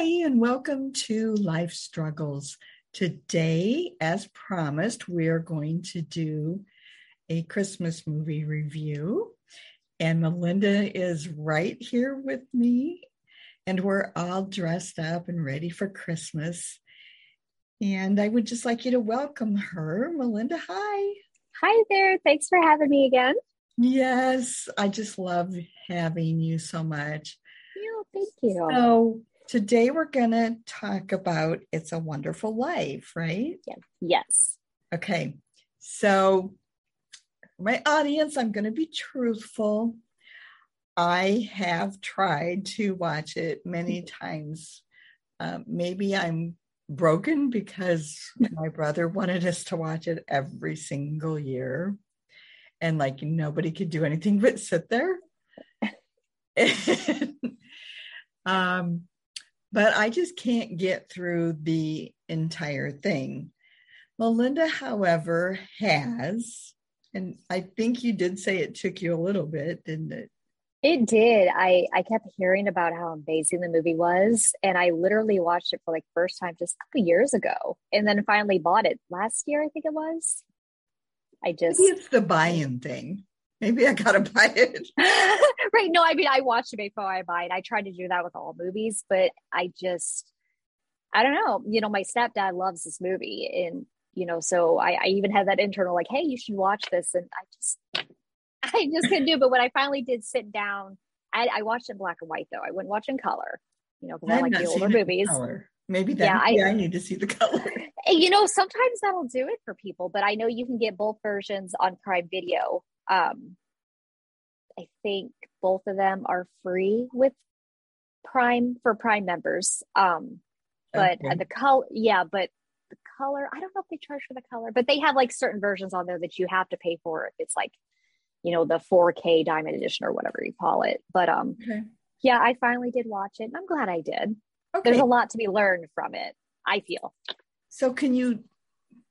Hi, and welcome to Life Struggles. Today, as promised, we are going to do a Christmas movie review. And Melinda is right here with me, and we're all dressed up and ready for Christmas. And I would just like you to welcome her. Melinda, hi. Hi there. Thanks for having me again. Yes, I just love having you so much. Yeah, thank you. So, today we're going to talk about It's a Wonderful Life, right? Yeah. Yes. Okay. So, my audience, I'm going to be truthful. I have tried to watch it many times. Um, maybe I'm broken because my brother wanted us to watch it every single year. And like nobody could do anything but sit there. um, but I just can't get through the entire thing. Melinda, however, has, and I think you did say it took you a little bit, didn't it? It did. I I kept hearing about how amazing the movie was, and I literally watched it for like first time just a couple years ago, and then finally bought it last year. I think it was. I just maybe it's the buy-in thing. Maybe I gotta buy it. right. No, I mean I watched it before I buy it. I try to do that with all movies, but I just I don't know. You know, my stepdad loves this movie, and you know, so I, I even had that internal like, hey, you should watch this, and I just I just couldn't do it. But when I finally did sit down, I, I watched in black and white though. I wouldn't watch in color, you know, because I like the older movies. Maybe that yeah, I, I need to see the color. You know, sometimes that'll do it for people, but I know you can get both versions on Prime Video. Um, I think both of them are free with Prime for Prime members. Um, but okay. the color, yeah, but the color, I don't know if they charge for the color, but they have like certain versions on there that you have to pay for if it's like you know, the 4K Diamond Edition or whatever you call it. But um, okay. yeah, I finally did watch it, and I'm glad I did. Okay. There's a lot to be learned from it. I feel. So can you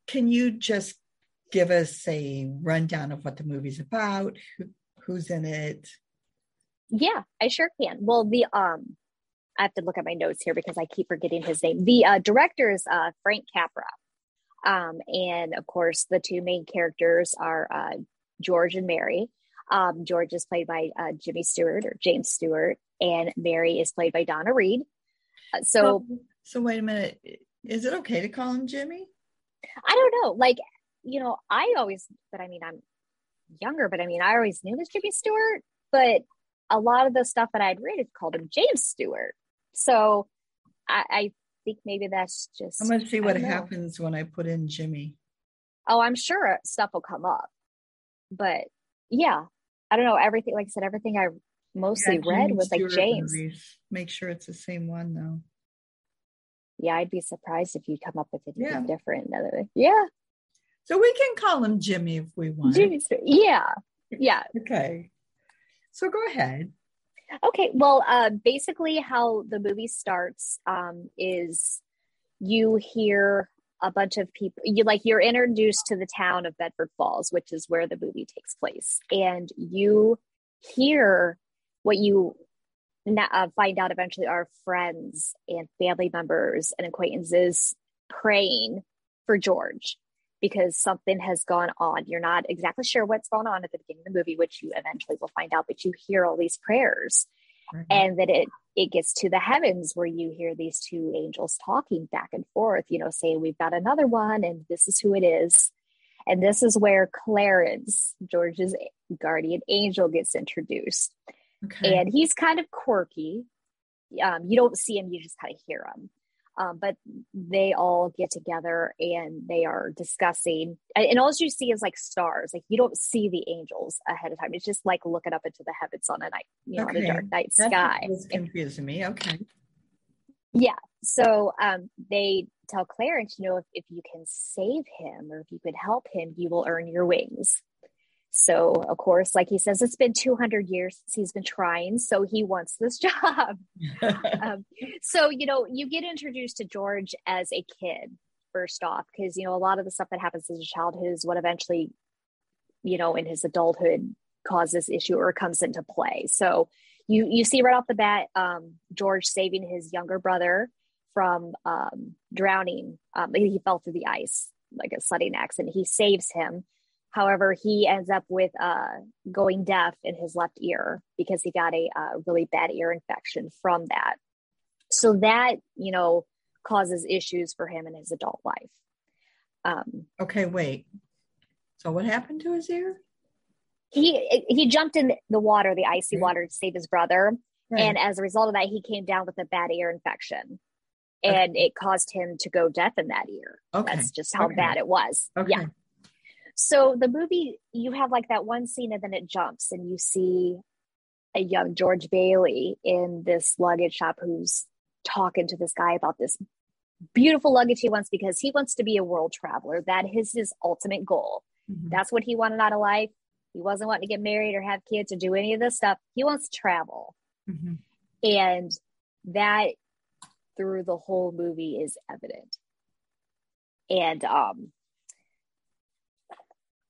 can you just give us a rundown of what the movie's about? Who, who's in it? Yeah, I sure can. Well, the um, I have to look at my notes here because I keep forgetting his name. The uh, director is uh, Frank Capra. Um, and of course, the two main characters are uh, George and Mary. Um, George is played by uh, Jimmy Stewart or James Stewart, and Mary is played by Donna Reed. Uh, so, oh, so wait a minute. Is it okay to call him Jimmy? I don't know. Like, you know, I always, but I mean, I'm younger, but I mean, I always knew this Jimmy Stewart, but a lot of the stuff that I'd read, it called him James Stewart. So I, I think maybe that's just. I'm going to see what happens when I put in Jimmy. Oh, I'm sure stuff will come up but yeah, I don't know. Everything, like I said, everything I mostly yeah, read was like James. Make sure it's the same one though. Yeah, I'd be surprised if you come up with anything yeah. different. Yeah. So we can call him Jimmy if we want. Jimmy, yeah, yeah. okay. So go ahead. Okay. Well, uh, basically, how the movie starts um, is you hear a bunch of people you like you're introduced to the town of bedford falls which is where the movie takes place and you hear what you uh, find out eventually are friends and family members and acquaintances praying for george because something has gone on you're not exactly sure what's going on at the beginning of the movie which you eventually will find out but you hear all these prayers mm-hmm. and that it it gets to the heavens where you hear these two angels talking back and forth, you know, saying, We've got another one, and this is who it is. And this is where Clarence, George's guardian angel, gets introduced. Okay. And he's kind of quirky. Um, you don't see him, you just kind of hear him. Um, but they all get together and they are discussing and, all you see is like stars. Like you don't see the angels ahead of time. It's just like looking up into the heavens on a night you know okay. on a dark night That's sky. confusing me. Okay. Yeah. So um, they tell clarence you know if, if you can save him or if you could help him you will earn your wings so, of course, like he says, it's been 200 years since he's been trying. So he wants this job. um, so, you know, you get introduced to George as a kid, first off, because, you know, a lot of the stuff that happens in his childhood is what eventually, you know, in his adulthood causes issue or comes into play. So you you see right off the bat um, George saving his younger brother from um, drowning. Um, he fell through the ice like a sledding accident. He saves him. However, he ends up with uh, going deaf in his left ear because he got a uh, really bad ear infection from that. So that you know causes issues for him in his adult life. Um, okay, wait. So what happened to his ear? He he jumped in the water, the icy water, to save his brother, right. and as a result of that, he came down with a bad ear infection, and okay. it caused him to go deaf in that ear. Okay. That's just how okay. bad it was. Okay. Yeah. So the movie, you have like that one scene, and then it jumps, and you see a young George Bailey in this luggage shop who's talking to this guy about this beautiful luggage he wants because he wants to be a world traveler. That is his ultimate goal. Mm-hmm. That's what he wanted out of life. He wasn't wanting to get married or have kids or do any of this stuff. He wants to travel. Mm-hmm. And that through the whole movie is evident. And um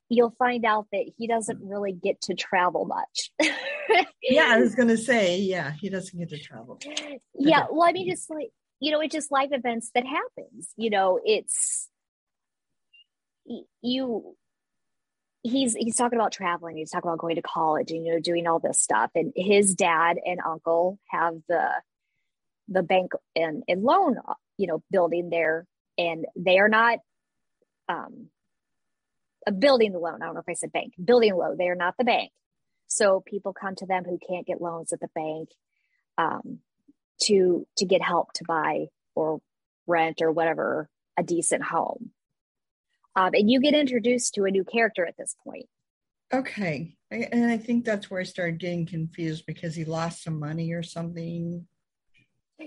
you'll find out that he doesn't really get to travel much. yeah, I was going to say, yeah, he doesn't get to travel. Yeah, well, I mean, just like you know, it's just life events that happens. You know, it's you. He's he's talking about traveling. He's talking about going to college and you know doing all this stuff. And his dad and uncle have the the bank and, and loan you know building there, and they are not um a building the loan. I don't know if I said bank, building loan. They are not the bank. So people come to them who can't get loans at the bank um, to to get help to buy or rent or whatever a decent home. Um, and you get introduced to a new character at this point. Okay, and I think that's where I started getting confused because he lost some money or something.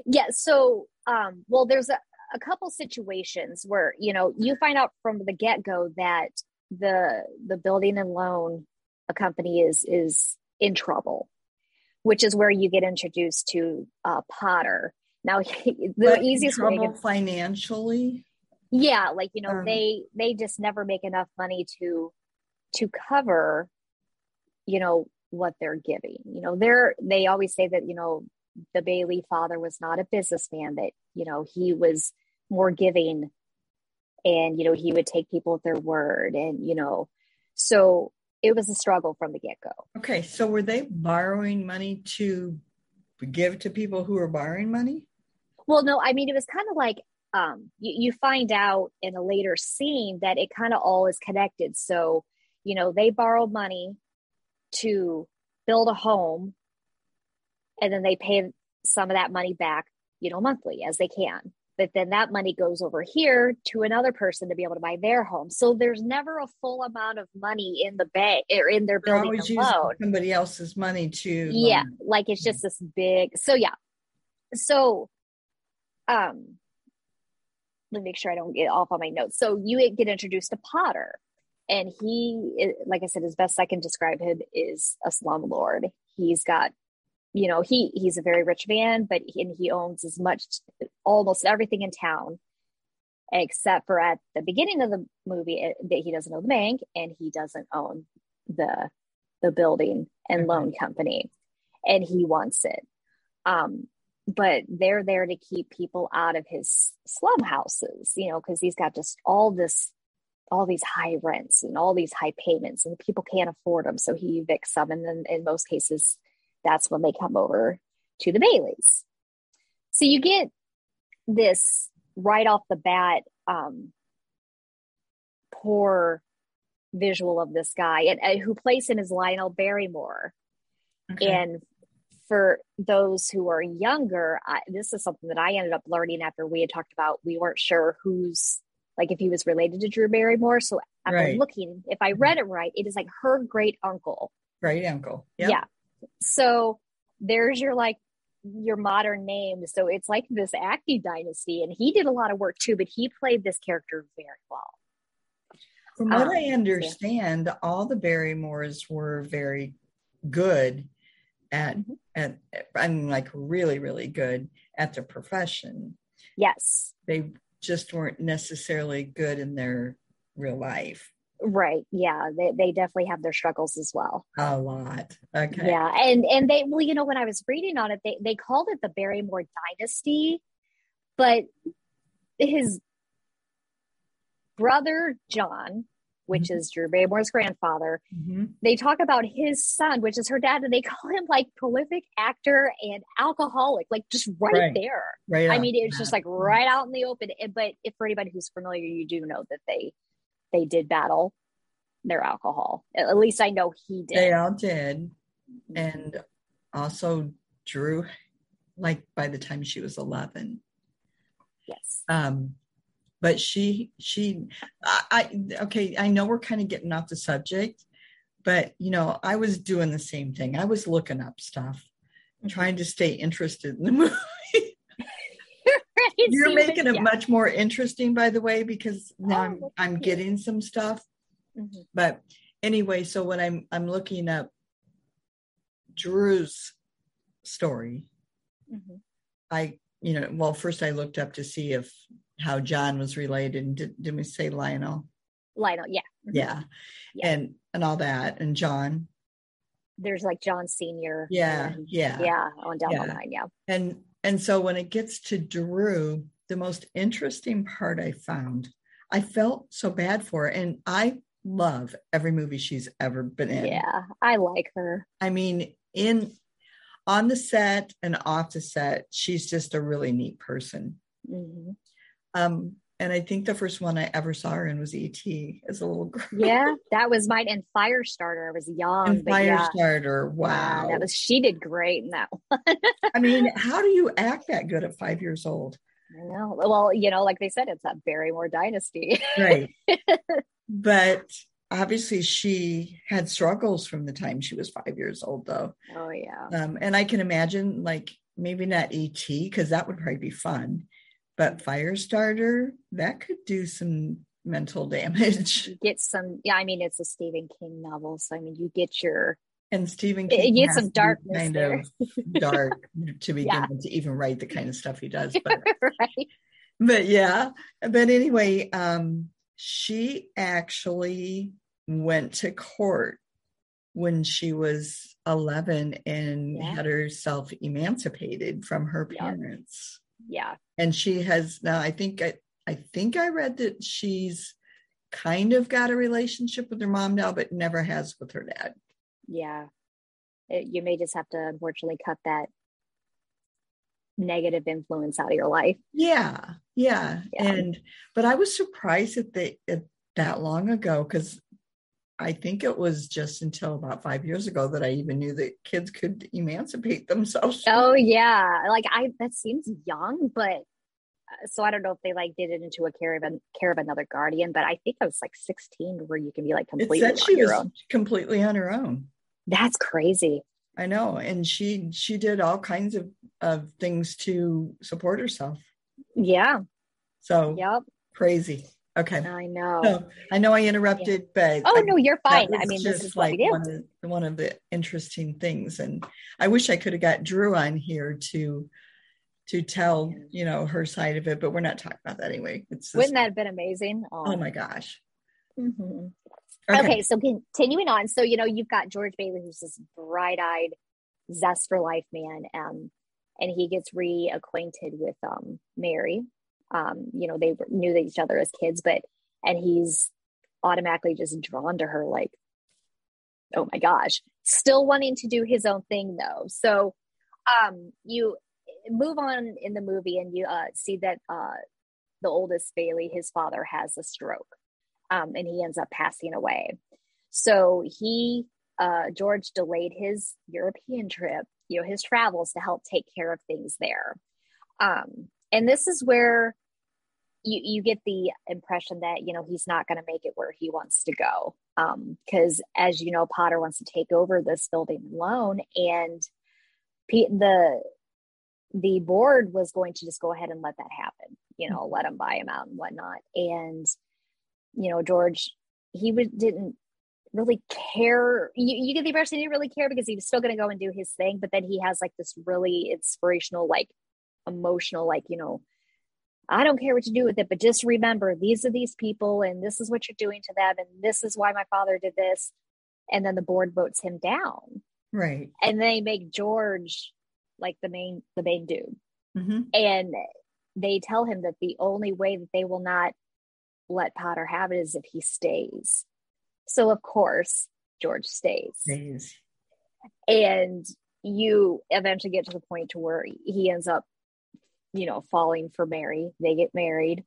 Yeah. So, um, well, there's a, a couple situations where you know you find out from the get go that the the building and loan a company is is in trouble which is where you get introduced to uh, potter. Now the but easiest trouble way to, financially? Yeah like you know um, they they just never make enough money to to cover you know what they're giving. You know they're they always say that you know the bailey father was not a businessman that you know he was more giving and you know he would take people at their word and you know so it was a struggle from the get-go. Okay so were they borrowing money to give to people who were borrowing money? Well no i mean it was kind of like um, you, you find out in a later scene that it kind of all is connected. So you know they borrowed money to build a home and then they pay some of that money back you know monthly as they can but then that money goes over here to another person to be able to buy their home. So there's never a full amount of money in the bank or in their They're building and loan. Somebody else's money to yeah, like it's just this big. So yeah, so um, let me make sure I don't get off on my notes. So you get introduced to Potter, and he, like I said, as best I can describe him, is a slumlord. He's got you know he he's a very rich man but he, and he owns as much almost everything in town except for at the beginning of the movie it, that he doesn't own the bank and he doesn't own the the building and loan company and he wants it. Um but they're there to keep people out of his slum houses you know because he's got just all this all these high rents and all these high payments and people can't afford them so he evicts them and then in most cases that's when they come over to the Baileys. So you get this right off the bat um, poor visual of this guy, and, and who plays him is Lionel Barrymore. Okay. And for those who are younger, I, this is something that I ended up learning after we had talked about. We weren't sure who's like if he was related to Drew Barrymore. So after right. looking, if I read it right, it is like her great uncle. Great uncle. Yep. Yeah. So there's your like your modern name. So it's like this acting dynasty. And he did a lot of work too, but he played this character very well. From what um, I understand, yeah. all the Barrymores were very good at, mm-hmm. at, I mean, like really, really good at the profession. Yes. They just weren't necessarily good in their real life. Right. Yeah. They, they definitely have their struggles as well. A lot. Okay. Yeah. And and they well, you know, when I was reading on it, they, they called it the Barrymore dynasty, but his brother John, which mm-hmm. is Drew Barrymore's grandfather, mm-hmm. they talk about his son, which is her dad, and they call him like prolific actor and alcoholic, like just right, right. there. Right I mean, it's just like right out in the open. But if for anybody who's familiar, you do know that they they did battle their alcohol. At least I know he did. They all did. And also Drew, like by the time she was 11. Yes. Um, but she, she, I, I okay, I know we're kind of getting off the subject, but you know, I was doing the same thing. I was looking up stuff, mm-hmm. trying to stay interested in the movie. You're making it yeah. much more interesting, by the way, because now oh, I'm I'm getting some stuff. Mm-hmm. But anyway, so when I'm I'm looking up Drew's story, mm-hmm. I you know well first I looked up to see if how John was related. Did, did we say Lionel? Lionel, yeah, mm-hmm. yeah, yeah, and and all that, and John. There's like John Senior. Yeah, yeah, yeah, on down yeah. the line, yeah. And and so when it gets to Drew, the most interesting part I found, I felt so bad for her. And I love every movie she's ever been in. Yeah, I like her. I mean, in on the set and off the set, she's just a really neat person. Mm-hmm. Um, and I think the first one I ever saw her in was E.T. as a little girl. Yeah, that was mine. And Firestarter, I was young. And Firestarter, yeah. wow. that was she did great in that one. I mean, how do you act that good at five years old? I know. Well, you know, like they said, it's a Barrymore dynasty. right. But obviously she had struggles from the time she was five years old though. Oh yeah. Um, and I can imagine like maybe not ET, because that would probably be fun but Firestarter, that could do some mental damage. You get some, yeah, I mean, it's a Stephen King novel. So, I mean, you get your. And Stephen King you get some darkness kind there. of dark to begin yeah. to even write the kind of stuff he does. But, right. but yeah. But anyway, um, she actually went to court when she was 11 and yeah. had herself emancipated from her parents yeah. And she has now i think i i think i read that she's kind of got a relationship with her mom now but never has with her dad. Yeah. It, you may just have to unfortunately cut that negative influence out of your life. Yeah yeah, yeah. and but i was surprised that they that long ago because I think it was just until about five years ago that I even knew that kids could emancipate themselves. Oh yeah, like I that seems young, but uh, so I don't know if they like did it into a care of care of another guardian, but I think I was like sixteen where you can be like completely on she your was own. completely on her own. That's crazy. I know, and she she did all kinds of of things to support herself. Yeah. So yep, crazy. Okay. I know. So, I know I interrupted, yeah. but oh no, you're fine. I mean, this is like one of, one of the interesting things, and I wish I could have got Drew on here to to tell you know her side of it, but we're not talking about that anyway. It's wouldn't that have been amazing? Oh, oh my gosh. Mm-hmm. Okay. okay, so continuing on, so you know you've got George Bailey, who's this bright-eyed, zest for life man, um, and he gets reacquainted with um Mary, um, you know, they knew each other as kids, but, and he's automatically just drawn to her like, oh my gosh, still wanting to do his own thing though. So, um, you move on in the movie and you uh, see that uh, the oldest Bailey, his father, has a stroke, um, and he ends up passing away. So he, uh, George, delayed his European trip, you know, his travels to help take care of things there. Um, and this is where you you get the impression that you know he's not going to make it where he wants to go. Because um, as you know potter wants to take over this building and loan and the the board was going to just go ahead and let that happen you know let him buy him out and whatnot. And you know george he would, didn't really care. You, you get the impression he didn't really care because he was still going to go and do his thing but then he has like this really inspirational like emotional like you know I don't care what you do with it, but just remember these are these people and this is what you're doing to them and this is why my father did this. And then the board votes him down. Right. And they make George like the main the main dude. Mm-hmm. And they tell him that the only way that they will not let Potter have it is if he stays. So of course, George stays. Stays. And you eventually get to the point to where he ends up, you know, falling for Mary. They get married,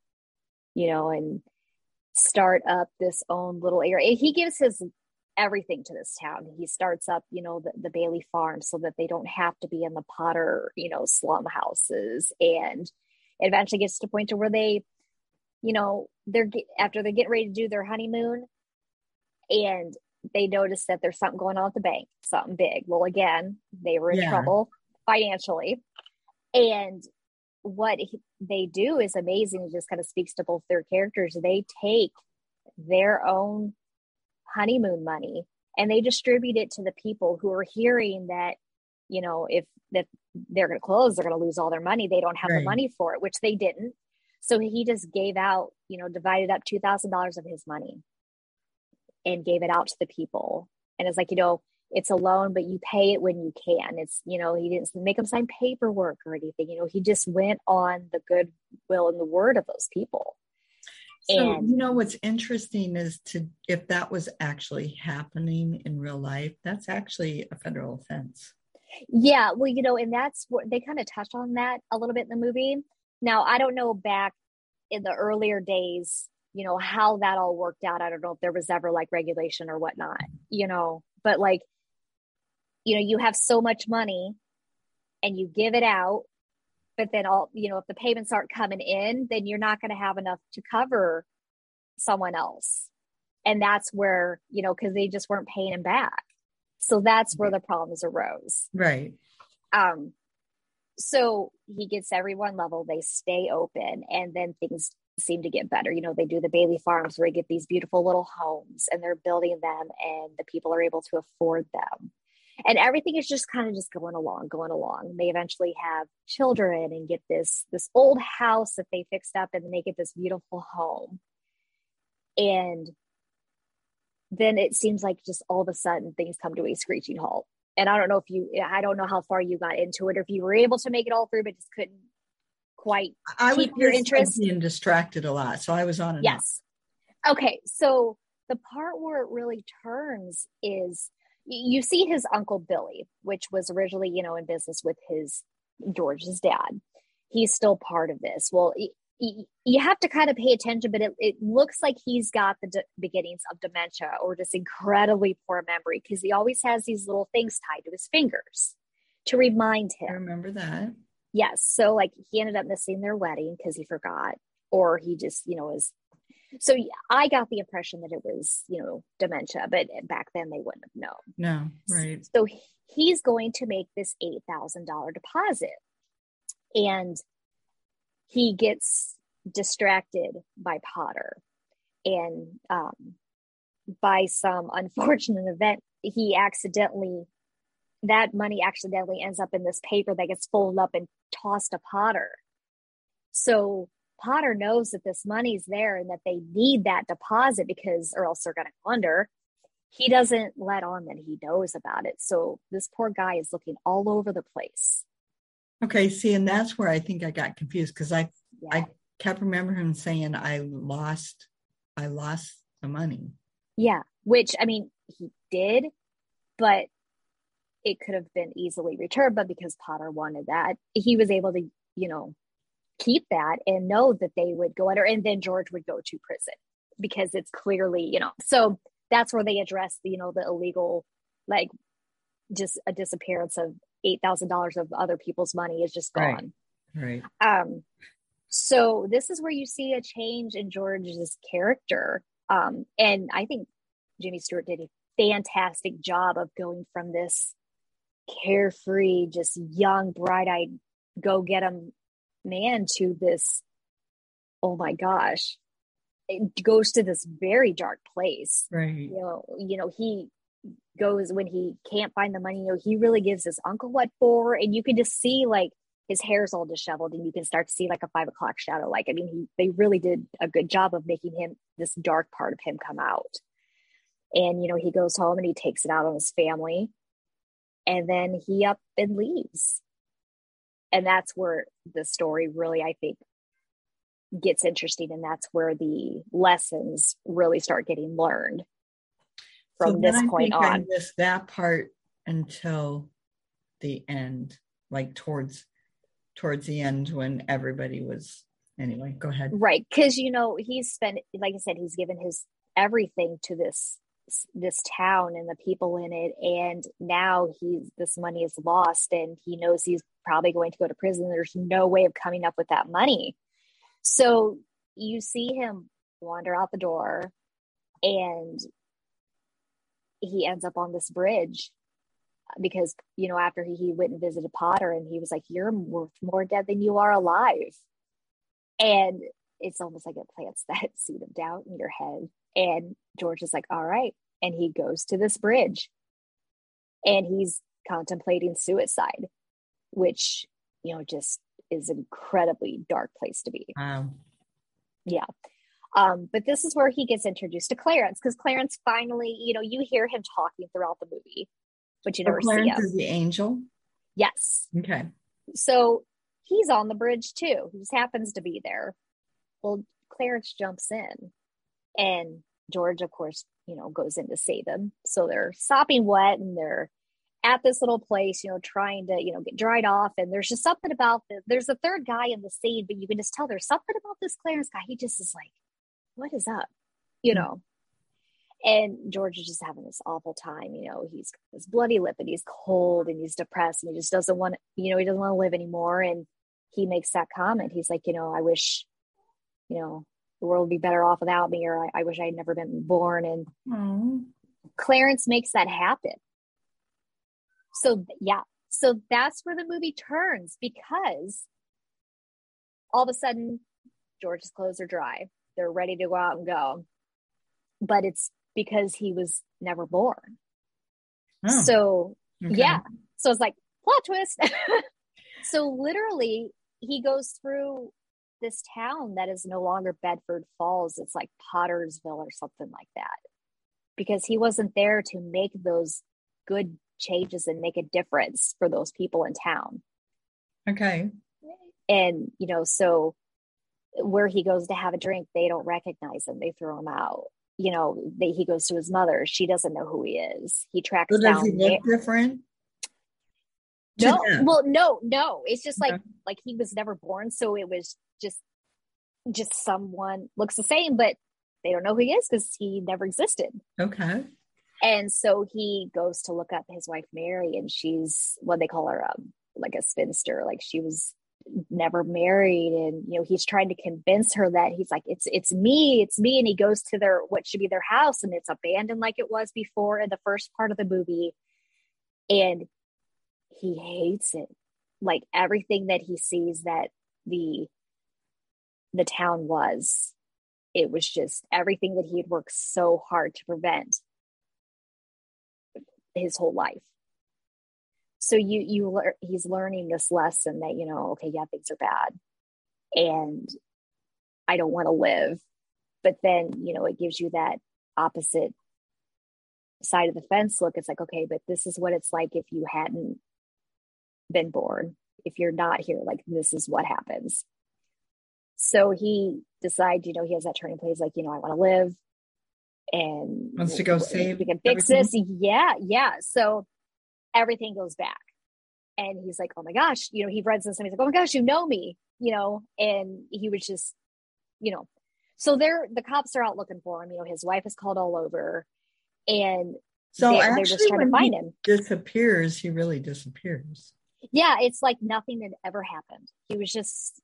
you know, and start up this own little area. He gives his everything to this town. He starts up, you know, the, the Bailey farm so that they don't have to be in the Potter, you know, slum houses. And eventually gets to the point to where they, you know, they're after they get ready to do their honeymoon and they notice that there's something going on at the bank, something big. Well, again, they were in yeah. trouble financially. And what he, they do is amazing. It just kind of speaks to both their characters. They take their own honeymoon money and they distribute it to the people who are hearing that you know if that they're going to close they're going to lose all their money they don't have right. the money for it which they didn't so he just gave out you know divided up $2000 of his money and gave it out to the people and it's like you know it's a loan but you pay it when you can it's you know he didn't make them sign paperwork or anything you know he just went on the goodwill and the word of those people so, and, you know, what's interesting is to if that was actually happening in real life, that's actually a federal offense. Yeah, well, you know, and that's what they kind of touch on that a little bit in the movie. Now, I don't know back in the earlier days, you know, how that all worked out. I don't know if there was ever like regulation or whatnot, you know, but like, you know, you have so much money and you give it out but then all you know if the payments aren't coming in then you're not going to have enough to cover someone else. And that's where you know because they just weren't paying him back. So that's where the problems arose. Right. Um so he gets everyone level they stay open and then things seem to get better. You know they do the bailey farms where they get these beautiful little homes and they're building them and the people are able to afford them and everything is just kind of just going along going along. They eventually have children and get this this old house that they fixed up and they get this beautiful home. And then it seems like just all of a sudden things come to a screeching halt. And i don't know if you i don't know how far you got into it or if you were able to make it all through but just couldn't quite I keep your interest. being distracted a lot so i was on yes. Okay so the part where it really turns is you see his uncle Billy, which was originally, you know, in business with his George's dad. He's still part of this. Well, you have to kind of pay attention, but it, it looks like he's got the beginnings of dementia or just incredibly poor memory because he always has these little things tied to his fingers to remind him. I remember that. Yes. So, like, he ended up missing their wedding because he forgot, or he just, you know, is so I got the impression that it was, you know, dementia, but back then they wouldn't have known. No, right. So he's going to make this $8,000 deposit. And he gets distracted by Potter. And um, by some unfortunate event, he accidentally, that money accidentally ends up in this paper that gets folded up and tossed to Potter. So Potter knows that this money's there and that they need that deposit because, or else they're going to wonder. He doesn't let on that he knows about it. So this poor guy is looking all over the place. Okay, see, and that's where I think I got confused because I yeah. I kept remembering him saying I lost I lost the money. Yeah, which I mean he did, but it could have been easily returned. But because Potter wanted that, he was able to, you know, keep that and know that they would go under and then George would go to prison because it's clearly, you know, so that's where they address the, you know, the illegal, like just a disappearance of $8,000 of other people's money is just gone. Right. right. Um, so this is where you see a change in George's character. Um, and I think Jimmy Stewart did a fantastic job of going from this carefree, just young, bright eyed, go get him man to this oh my gosh it goes to this very dark place. Right. You know you know he goes when he can't find the money you know he really gives his uncle what for and you can just see like his hair's all disheveled and you can start to see like a five o'clock shadow. Like i mean he, they really did a good job of making him this dark part of him come out. And you know he goes home and he takes it out on his family and then he up and leaves and that's where the story really i think gets interesting and that's where the lessons really start getting learned from so this I point I on. missed that part until the end like towards towards the end when everybody was anyway go ahead. Right because you know he's spent like i said he's given his everything to this this town and the people in it and now he's this money is lost and he knows he's probably going to go to prison. There's no way of coming up with that money. So you see him wander out the door and he ends up on this bridge because you know after he, he went and visited potter and he was like you're worth more dead than you are alive. And it's almost like it plants that seed of doubt in your head. And george is like all right. And he goes to this bridge and he's contemplating suicide which you know just is an incredibly dark place to be wow yeah um, but this is where he gets introduced to Clarence because Clarence finally, you know, you hear him talking throughout the movie, but you so never Clarence see him. is the angel Yes. okay So he's on the bridge too. He just happens to be there. Well, Clarence jumps in, and George, of course, you know, goes in to save him. So they're sopping wet and they're at this little place, you know, trying to, you know, get dried off. And there's just something about the, there's a third guy in the scene, but you can just tell there's something about this Clarence guy. He just is like, what is up? You Hmm. know? And George is just having this awful time. You know, he's got this bloody lip and he's cold and he's depressed and he just doesn't want, you know, he doesn't want to live anymore. And he makes that comment. He's like, you know, I wish, you know, the world would be better off without me, or I, I wish I had never been born. And Clarence makes that happen. So yeah, so that's where the movie turns because all of a sudden George's clothes are dry. They're ready to go out and go. But it's because he was never born. Oh, So okay. yeah. So it's like plot twist. so literally he goes through this town that is no longer Bedford Falls. It's like Pottersville or something like that. Because he wasn't there to make those good changes and make a difference for those people in town. okay And, you know, so where he goes to have a drink, they don't recognize him. They throw him out. You know, they, he goes to his mother. She doesn't know who he is. He tracks so does down he look different no well no no it's just like Okay. like he was never born so it was just just someone looks the same but they don't know who he is because he never existed okay and so he goes to look up his wife mary and she's what they call her um, like a spinster. Like she was never married. And you know he's trying to convince her that he's like it's it's me it's me. And he goes to their what should be their house and it's abandoned like it was before in the first part of the movie. And he hates it. Like everything that he sees that the the town was it was just everything that he had worked so hard to prevent his whole life. So you you lear- he's learning this lesson that you know okay yeah things are bad and i don't want to live. But then you know it gives you that opposite side of the fence look. It's like okay but this is what it's like if you hadn't been born. If you're not here like this is what happens. So he decides you know he has that turning point. He's like you know i want to live and Wants to go save we can fix everything? this. Yeah yeah. So everything goes back. And he's like oh my gosh you know he reads this and he's like oh my gosh you know me you know and he was just you know so they're the cops are out looking for him. You know his wife is called all over and so they, actually they're just trying to find him. disappears he really disappears. Yeah it's like nothing had ever happened. He was just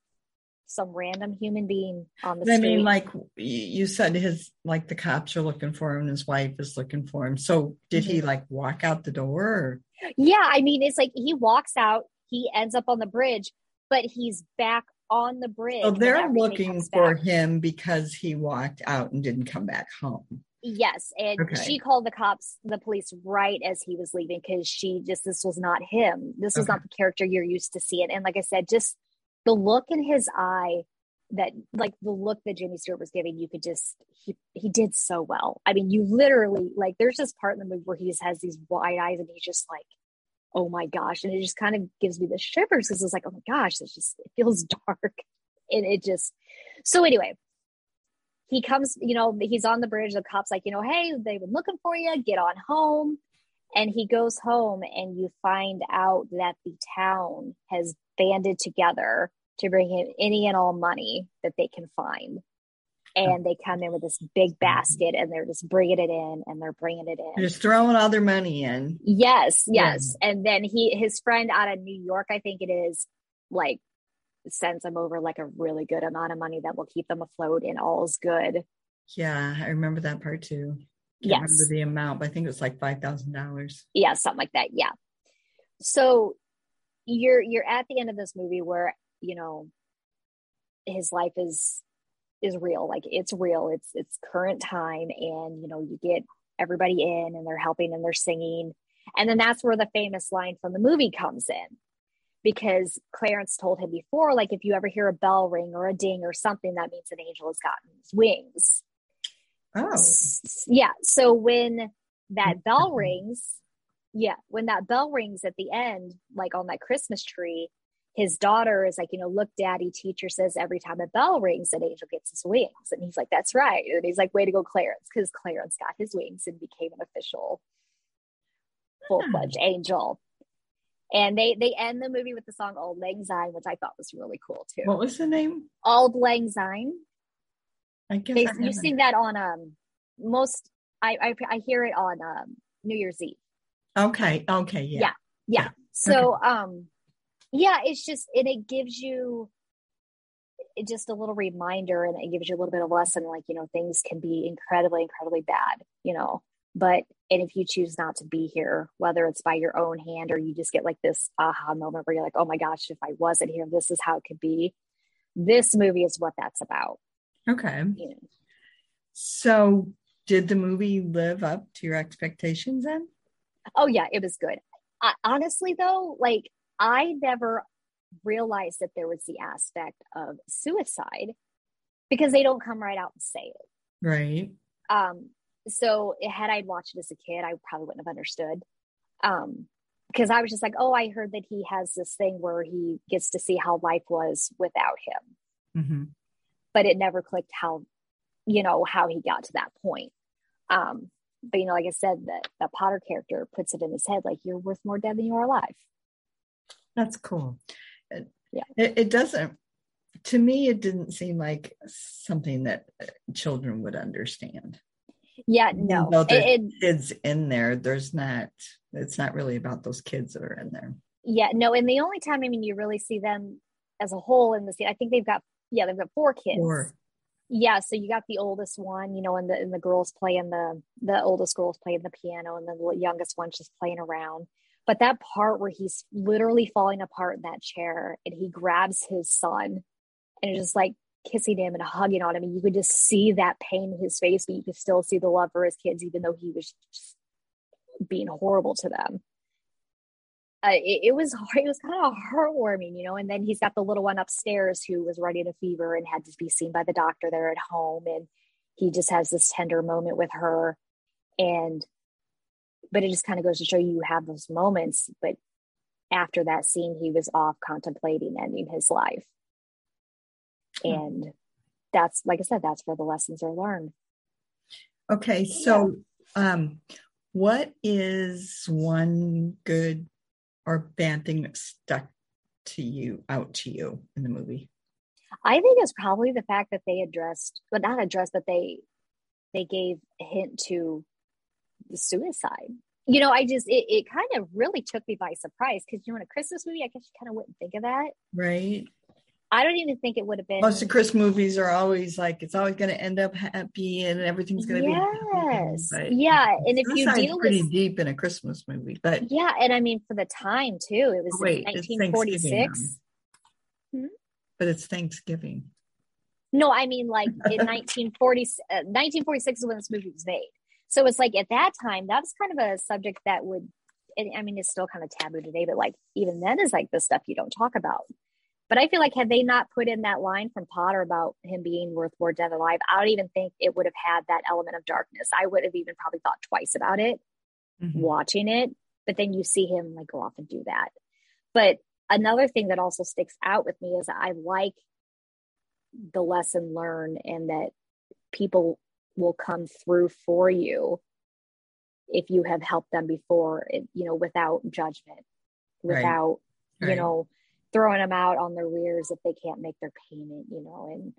some random human being on the I street mean, like you said, his like the cops are looking for him, and his wife is looking for him. So did Mm-hmm. he like walk out the door? Or? yeah i mean it's like he walks out he ends up on the bridge but he's back on the bridge So they're looking for back. him because he walked out and didn't come back home. Yes, and Okay. she called the cops, the police, right as he was leaving because she just this was not him. This was Okay. not the character you're used to seeing. And like I said, just the look in his eye, that like the look that Jimmy Stewart was giving, you could just he he did so well. I mean, you literally like there's this part in the movie where he just has these wide eyes and he's just like, oh my gosh, and it just kind of gives me the shivers because it's like, oh my gosh, it's just it feels dark, and it just so anyway he comes, you know, he's on the bridge. The cop's like, you know, hey, they've been looking for you. Get on home. And he goes home, and you find out that the town has banded together to bring in any and all money that they can find. And they come in with this big basket and they're just bringing it in and they're bringing it in. Just throwing all their money in. Yes, yes. And then he, his friend out of New York, I think it is, like sends them over like a really good amount of money that will keep them afloat and all's good. Yeah, I remember that part too. Can't Yes. remember the amount, but I think it was like five thousand dollars. yeah something like that yeah so you're you're at the end of this movie where you know his life is is real. Like it's real. It's it's current time and you know you get everybody in and they're helping and they're singing. And then that's where the famous line from the movie comes in because clarence told him before like if you ever hear a bell ring or a ding or something that means an angel has gotten his wings. Oh, yeah. So when that bell rings yeah when that bell rings at the end like on that christmas tree his daughter is like you know look daddy teacher says every time a bell rings an angel gets his wings. And he's like that's right. And he's like way to go clarence because clarence got his wings and became an official full-fledged angel. And they they end the movie with the song auld lang syne which i thought was really cool too. What was the name? auld lang syne. I guess they, I you sing that on um most I, I I hear it on um New Year's Eve. Okay, okay, yeah. Yeah. Yeah. So um yeah, it's just and it gives you just a little reminder and it gives you a little bit of lesson like, you know, things can be incredibly, incredibly bad, you know. But and if you choose not to be here, whether it's by your own hand or you just get like this aha moment where you're like, oh my gosh, if I wasn't here, this is how it could be. This movie is what that's about. Okay. You know. So, did the movie live up to your expectations then? Oh yeah, it was good. I, honestly, though, like I never realized that there was the aspect of suicide because they don't come right out and say it. Right. Um, so had I watched it as a kid, I probably wouldn't have understood. Um, because I was just like, oh, I heard that he has this thing where he gets to see how life was without him, hmm but it never clicked how, you know, how he got to that point. Um, but you know, like I said, that the Potter character puts it in his head like you're worth more dead than you are alive. That's cool. It, Yeah. It, it doesn't. To me, it didn't seem like something that children would understand. Yeah, no, it, it, kids in there. There's not. It's not really about those kids that are in there. yeah, no. And the only time I mean you really see them as a whole in the scene, I think they've got yeah, they've got four kids. Or Yeah, so you got the oldest one, you know, and the and the girls playing the the oldest girls playing the piano, and the youngest one's just playing around. But that part where he's literally falling apart in that chair, and he grabs his son, and just like kissing him and hugging on him, and you could just see that pain in his face, but you could still see the love for his kids, even though he was just being horrible to them. Uh, it, it was it was kind of heartwarming, you know. And then he's got the little one upstairs who was running a fever and had to be seen by the doctor there at home, and he just has this tender moment with her, and but it just kind of goes to show you you have those moments, but after that scene, he was off contemplating ending his life, and that's like I said, that's where the lessons are learned. okay, so um, what is one good or bad thing that stuck to you out to you in the movie? I think it's probably the fact that they addressed, but not addressed, but they they gave a hint to the suicide. You know, I just it, it kind of really took me by surprise because you know in a Christmas movie, I guess you kind of wouldn't think of that. Right. I don't even think it would have been. Most of Christmas movies are always like it's always going to end up happy and everything's going to be yes, yeah, and if you deal pretty with deep in a Christmas movie, but yeah, and I mean for the time too, it was Oh, wait, it's Thanksgiving 1946. but it's Thanksgiving. No, I mean like in 1940, uh, 1946 is when this movie was made. So it's like at that time, that was kind of a subject that would, I mean, it's still kind of taboo today, but like even then is like the stuff you don't talk about. But I feel like had they not put in that line from Potter about him being worth more dead alive, I don't even think it would have had that element of darkness. I would have even probably thought twice about it mm-hmm. watching it. But then you see him like go off and do that. But another thing that also sticks out with me is I like the lesson learned and that people will come through for you if you have helped them before you know without judgment without right. Right. you know throwing them out on their rears if they can't make their payment you know and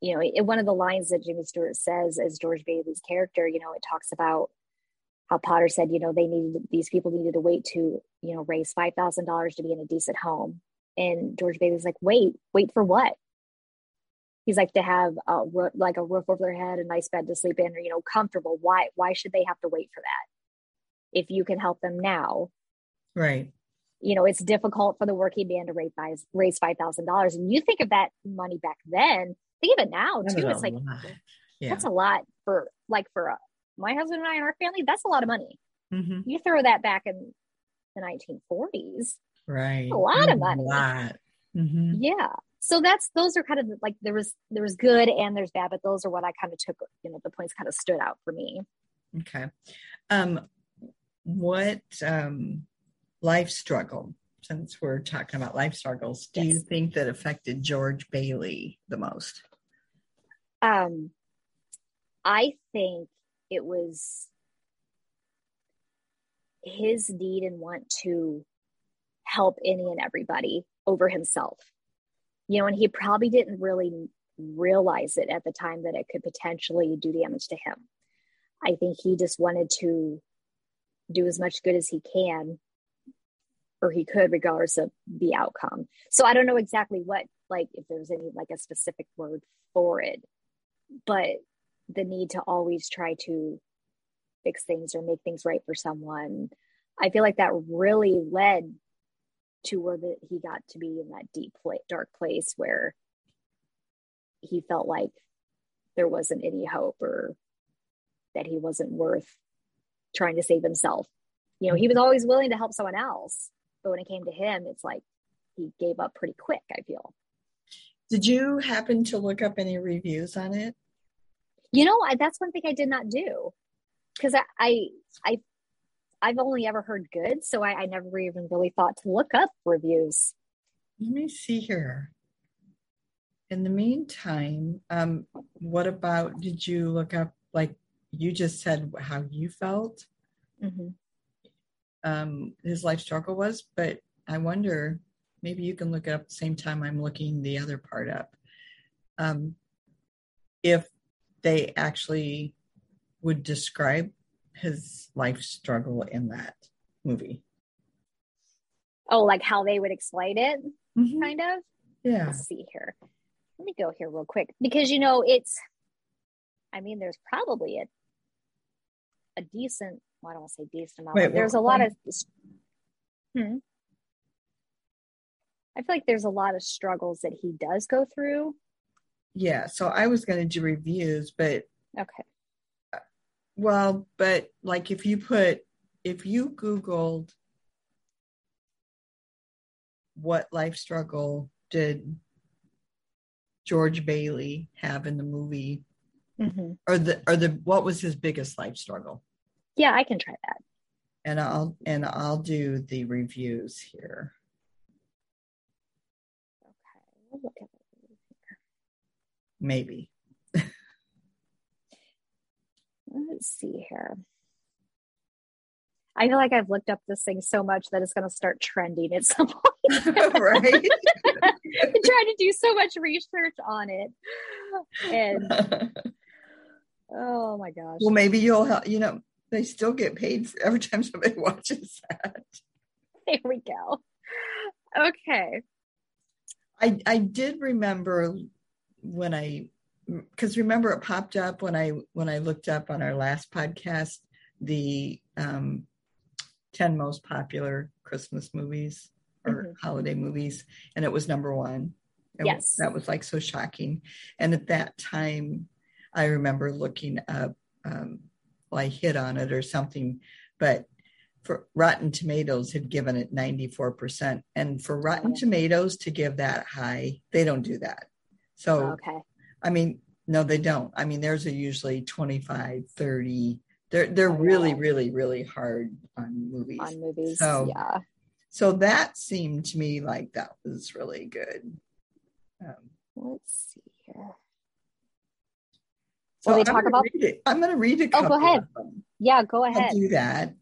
you know it, one of the lines that jimmy stewart says as george bailey's character you know it talks about how potter said you know they needed these people needed to wait to you know raise $5000 to be in a decent home and george bailey's like wait wait for what he's like to have a like a roof over their head, a nice bed to sleep in, or you know, comfortable. Why why should they have to wait for that? If you can help them now, right? You know, it's difficult for the working man to raise five, raise five thousand dollars, and you think of that money back then. Think of it now too. It's like yeah. that's a lot for like for a, my husband and I and our family. That's a lot of money. Mm-hmm. You throw that back in the 1940s, right? A lot of money. Lot. Mm-hmm. Yeah so that's those are kind of like there was there was good and there's bad but those are what i kind of took you know the points kind of stood out for me okay um what um life struggle since we're talking about life struggles do yes. you think that affected george bailey the most um i think it was his need and want to help any and everybody over himself you know, and he probably didn't really realize it at the time that it could potentially do damage to him. I think he just wanted to do as much good as he can or he could regardless of the outcome. So I don't know exactly what like if there's any like a specific word for it, but the need to always try to fix things or make things right for someone. I feel like that really led to where that he got to be in that deep dark place where he felt like there wasn't any hope or that he wasn't worth trying to save himself you know he was always willing to help someone else but when it came to him it's like he gave up pretty quick i feel did you happen to look up any reviews on it you know I, that's one thing i did not do because I, I i I've only ever heard good, so I, I never even really thought to look up reviews. Let me see here. In the meantime, um, what about did you look up like you just said how you felt? Mm-hmm. Um, his life struggle was, but I wonder maybe you can look it up at the same time I'm looking the other part up. Um, if they actually would describe his life struggle in that movie. Oh, like how they would explain it, mm-hmm. kind of? Yeah. Let's see here. Let me go here real quick because, you know, it's, I mean, there's probably a, a decent, well, I don't want to say decent amount, Wait, there's a lot of, hmm. I feel like there's a lot of struggles that he does go through. Yeah. So I was going to do reviews, but okay. Well, but like if you put, if you Googled what life struggle did George Bailey have in the movie, mm-hmm. or the or the what was his biggest life struggle? Yeah, I can try that. And I'll and I'll do the reviews here. Okay, we'll look at. Maybe. Let's see here. I feel like I've looked up this thing so much that it's going to start trending at some point. right. trying to do so much research on it. And oh my gosh. Well, maybe you'll help, you know, they still get paid every time somebody watches that. There we go. Okay. I I did remember when I because remember it popped up when I when I looked up on our last podcast the um, 10 most popular Christmas movies or mm-hmm. holiday movies, and it was number one. It was- Yes. that was like so shocking. And at that time, I remember looking up, um, I hit on it or something, but for Rotten Tomatoes had given it 94%. And for Rotten. Tomatoes to give that high, they don't do that. So, okay. I mean, no, they don't. I mean, theirs are usually 25, 30. They're they're really, really, really hard on movies. On movies. So- yeah. So that seemed to me like that was really good. Um, Let's see here. So Will they I'm talk about- read it. I'm going to read a Oh, go ahead. Yeah, go ahead. I'll do that.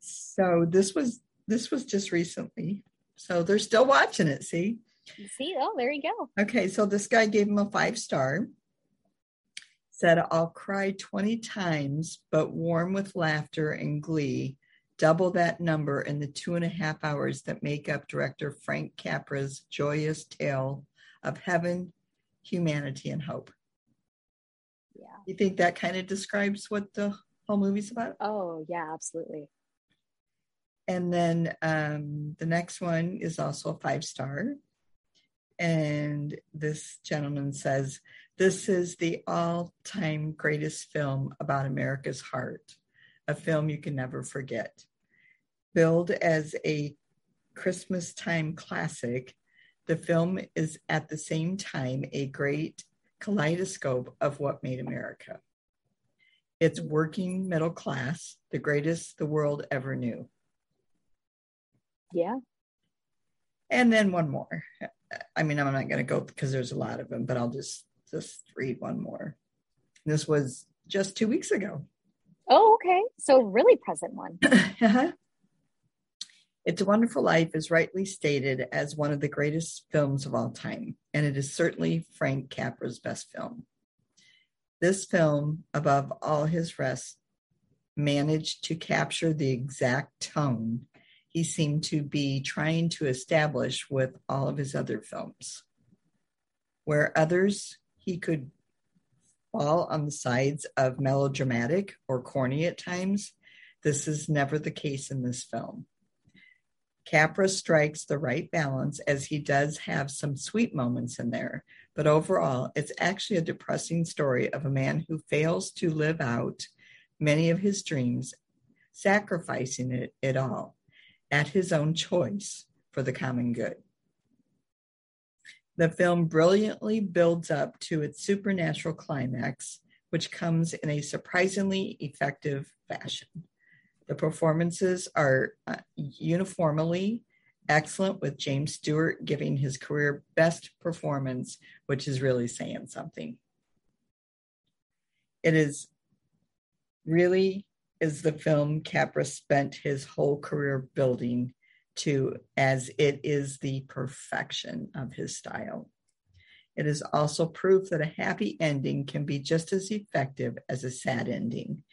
So this was this was just recently. So they're still watching it. See. See, oh, there you go. Okay, so this guy gave him a five star. Said, I'll cry 20 times, but warm with laughter and glee. Double that number in the two and a half hours that make up director Frank Capra's joyous tale of heaven, humanity, and hope. You think that kind of describes what the whole movie's about? Oh, yeah, absolutely. And then um, the next one is also a five star. And this gentleman says, This is the all time greatest film about America's heart, a film you can never forget. Billed as a Christmas time classic, the film is at the same time a great kaleidoscope of what made America. It's working middle class, the greatest the world ever knew. Yeah. And then one more. I mean, I'm not going to go because there's a lot of them, but I'll just just read one more. This was just two weeks ago. Oh, okay. So really present one. Uh-huh. It's a Wonderful Life is rightly stated as one of the greatest films of all time, and it is certainly Frank Capra's best film. This film, above all his rest, managed to capture the exact tone he seemed to be trying to establish with all of his other films. Where others he could fall on the sides of melodramatic or corny at times, this is never the case in this film. Capra strikes the right balance as he does have some sweet moments in there, but overall, it's actually a depressing story of a man who fails to live out many of his dreams, sacrificing it, it all at his own choice for the common good. The film brilliantly builds up to its supernatural climax, which comes in a surprisingly effective fashion. The performances are uh, uniformly excellent, with James Stewart giving his career best performance, which is really saying something. It is really is the film Capra spent his whole career building to, as it is the perfection of his style. It is also proof that a happy ending can be just as effective as a sad ending,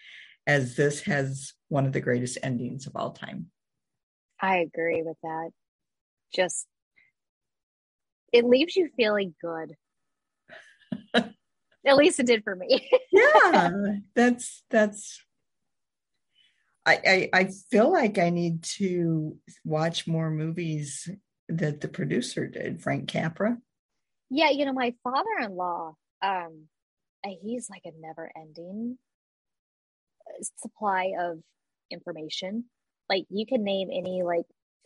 as this has one of the greatest endings of all time. I agree with that. Just, it leaves you feeling good. At least it did for me. yeah, that's that's. I, I I feel like I need to watch more movies that the producer did, Frank Capra. yeah, you know, my father-in-law, um, he's like a never-ending uh, supply of information. Like you can name any like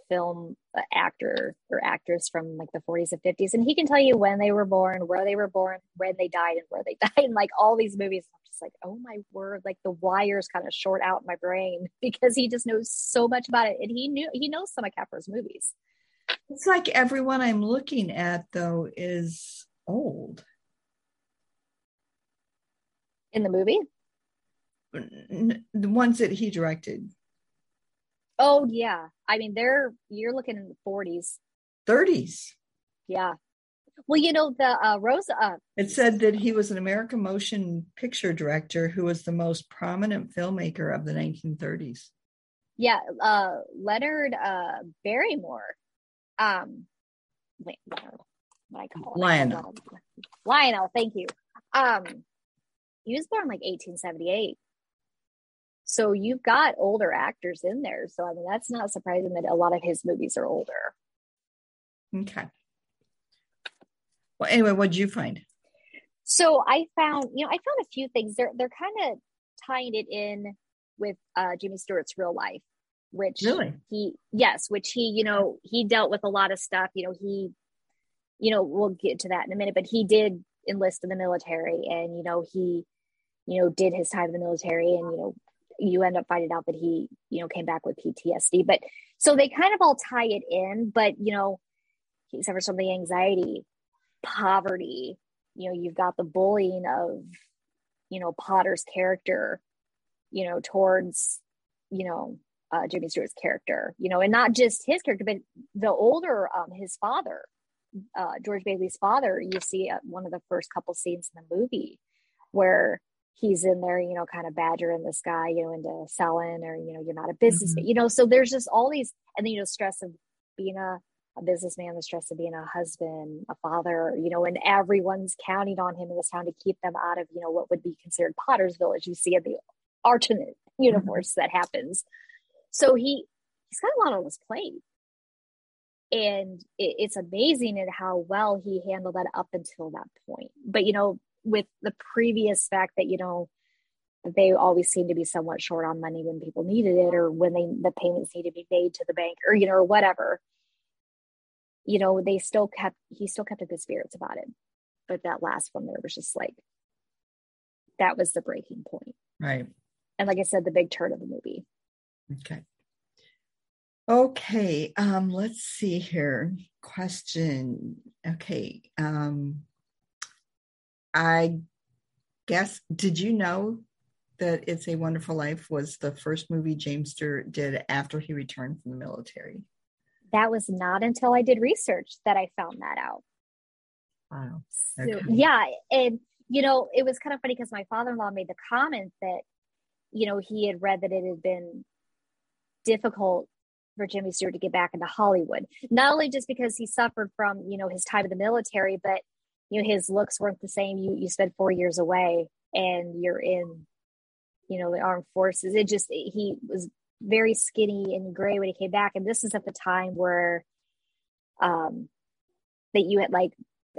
film uh, actor or actress from like the 40s and 50s, and he can tell you when they were born, where they were born, when they died, and where they died, and like all these movies. I'm just like, oh my word! Like the wires kind of short out my brain because he just knows so much about it, and he knew he knows some of Capra's movies. It's like everyone I'm looking at though is old. In the movie, The ones that he directed, oh yeah, I mean they're you're looking in the 40s, 30s. yeah. Well, you know the uh, Rosa. Uh, It said that he was an American motion picture director who was the most prominent filmmaker of the 1930s. yeah, uh, Leonard uh, Barrymore. Um, wait, what I call it? Lionel. Lionel, thank you. Um, he was born like 1878. So you've got older actors in there. So I mean, that's not surprising that a lot of his movies are older. Okay. Well, anyway, what did you find? So I found, you know, I found a few things. They're they're kind of tying it in with uh Jimmy Stewart's real life, which really he yes, which he, you know, he dealt with a lot of stuff. You know, he, you know, we'll get to that in a minute, but he did enlist in the military, and you know, he, you know, did his time in the military, and you know, you end up finding out that he, you know, came back with PTSD. But so they kind of all tie it in, but you know, he suffers from the anxiety, poverty, you know you've got the bullying of you know potter's character you know towards you know uh, jimmy stewart's character you know and not just his character but the older um his father uh, george bailey's father you see at one of the first couple scenes in the movie where he's in there you know kind of badgering this guy you know into selling or you know you're not a businessman mm-hmm. you know so there's just all these and then you know stress of being a a businessman, the stress of being a husband, a father, you know, and everyone's counting on him in this town to keep them out of, you know, what would be considered Potter's Village. You see in the alternate universe mm-hmm. that happens. So he he's got a lot on his plate. And it, it's amazing at how well he handled that up until that point. But you know, with the previous fact that, you know, they always seem to be somewhat short on money when people needed it or when they the payments need to be made to the bank or you know or whatever you know, they still kept, he still kept up good spirits about it. But that last one there was just like, that was the breaking point. Right. And like I said, the big turn of the movie. Okay. Okay. Um, let's see here. Question. Okay. Um, I guess, did you know that It's a Wonderful Life was the first movie James Stewart did after he returned from the military? that was not until I did research that I found that out. Wow. Okay. So, yeah. And, you know, it was kind of funny because my father in law made the comment that, you know, he had read that it had been difficult for Jimmy Stewart to get back into Hollywood. Not only just because he suffered from, you know, his time in the military, but, you know, his looks weren't the same. You, you spent four years away and you're in, you know, the armed forces. It just, he was very skinny and gray when he came back. And this is at the time where um that you had like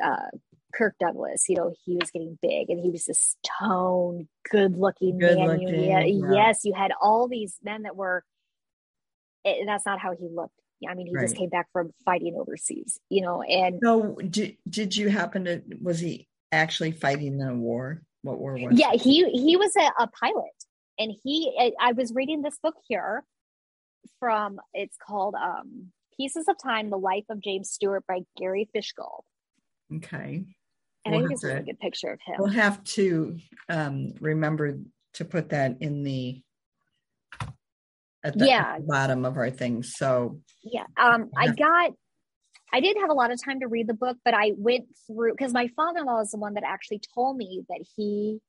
uh Kirk Douglas, you know, he was getting big and he was this toned, good looking good man. Looking, yeah. Yes, you had all these men that were and that's not how he looked. I mean, he right. just came back from fighting overseas, you know, and so did, did you happen to was he actually fighting in a war? What war was Yeah, he he was a, a pilot and he I was reading this book here from it's called um Pieces of Time: The Life of James Stewart by Gary Fishgall. Okay. And we'll I think it's a really good picture of him. We'll have to um, remember to put that in the at the, yeah. At the bottom of our things. So yeah, um, I got. I didn't have a lot of time to read the book, but I went through because my father-in-law is the one that actually told me that he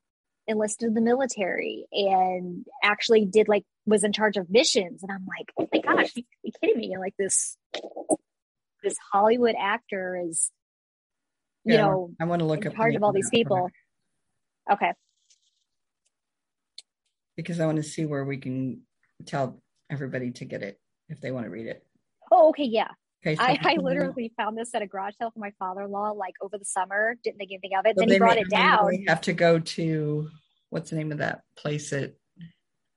enlisted in the military and actually did like was in charge of missions and i'm like oh my gosh you, you kidding me like this this hollywood actor is you yeah, know i want to look in charge of all these people okay because i want to see where we can tell everybody to get it if they want to read it oh okay yeah Okay, so I, I literally found this at a garage sale for my father-in-law like over the summer. Didn't think anything of it. So then he brought may, it down. We have to go to what's the name of that place? That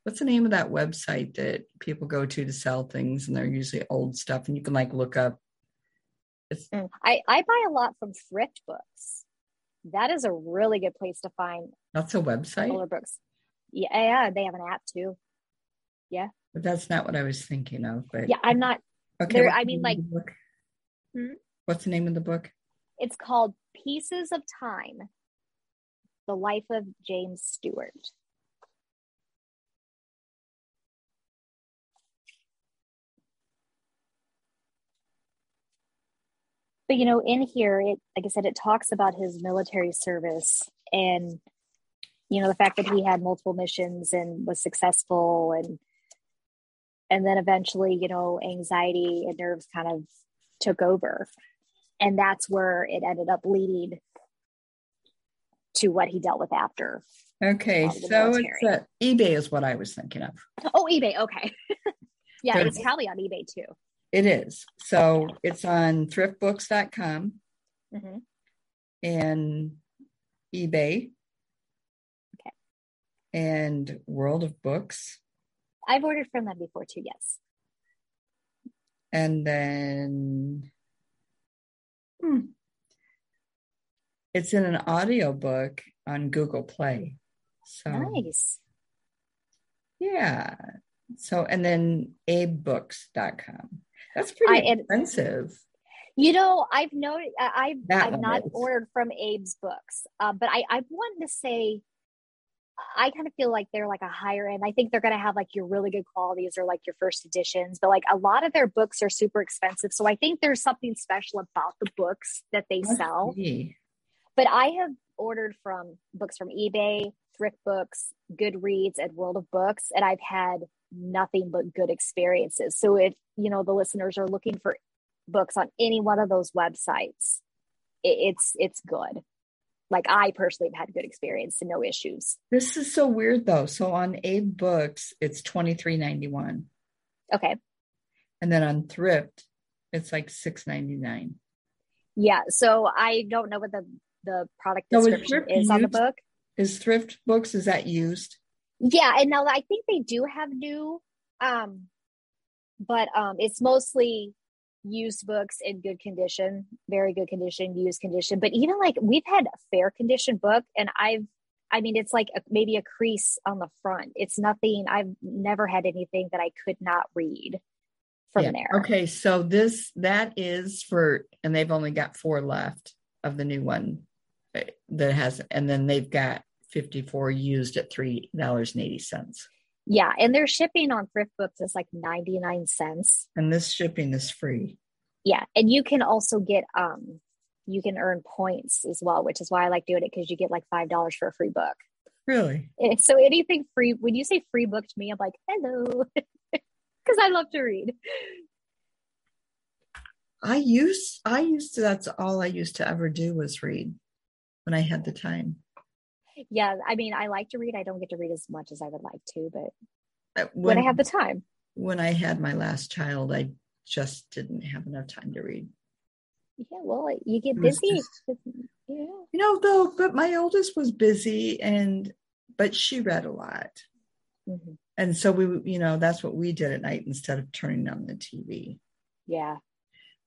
what's the name of that website that people go to to sell things, and they're usually old stuff, and you can like look up. It's, mm, I I buy a lot from thrift books. That is a really good place to find. That's a website. Older books. Yeah, yeah, they have an app too. Yeah. But that's not what I was thinking of. But yeah, I'm not Okay. I mean, like, hmm? what's the name of the book? It's called Pieces of Time The Life of James Stewart. But you know, in here, it like I said, it talks about his military service and you know the fact that he had multiple missions and was successful and and then eventually you know anxiety and nerves kind of took over and that's where it ended up leading to what he dealt with after okay so it's uh, ebay is what i was thinking of oh ebay okay yeah so it's probably on ebay too it is so it's on thriftbooks.com mm-hmm. and eBay. Okay. And World of Books. I've ordered from them before too, yes. And then hmm, it's in an audiobook on Google Play. So nice. Yeah. So and then abebooks.com. That's pretty I- expensive. You know, I've noted I've That I've not is. ordered from Abe's books, uh, but I I wanted to say I kind of feel like they're like a higher end. I think they're going to have like your really good qualities or like your first editions, but like a lot of their books are super expensive. So I think there's something special about the books that they Must sell. be. But I have ordered from books from eBay, Thrift Books, Goodreads, and World of Books, and I've had nothing but good experiences. So if you know the listeners are looking for books on any one of those websites, it's it's good. Like I personally have had good experience and no issues. This is so weird though. So on Abe Books, it's twenty three ninety one, Okay, and then on Thrift, it's like six ninety nine. yeah. So I don't know what the the product No, is description Thrift is on the book. Is Thrift Books is that used? Yeah, and now I think they do have new, um, but um, it's mostly used books in good condition, very good condition, used condition. But even like we've had a fair condition book, and I've, I mean, it's like a, maybe a crease on the front. It's nothing. I've never had anything that I could not read from Yeah. there. Okay, so this that is for, and they've only got four left of the new one eh, that has, and then they've got fifty four used at three dollars and eighty cents, Yeah, and their shipping on thrift books is like ninety nine cents. and this shipping is free. Yeah, and you can also get um, you can earn points as well, which is why I like doing it because you get like five dollars for a free book. Really? And so anything free when you say free book to me i'm like hello because i love to read I used I used to that's all I used to ever do was read when I had the time. Yeah i mean i like to read i don't get to read as much as i would like to but Uh, when i have the time when I had my last child, I just didn't have enough time to read. yeah well you get busy just- yeah You know, though, but my oldest was busy and but she read a lot. Mhm. And so we, you know, that's what we did at night instead of turning on the TV. yeah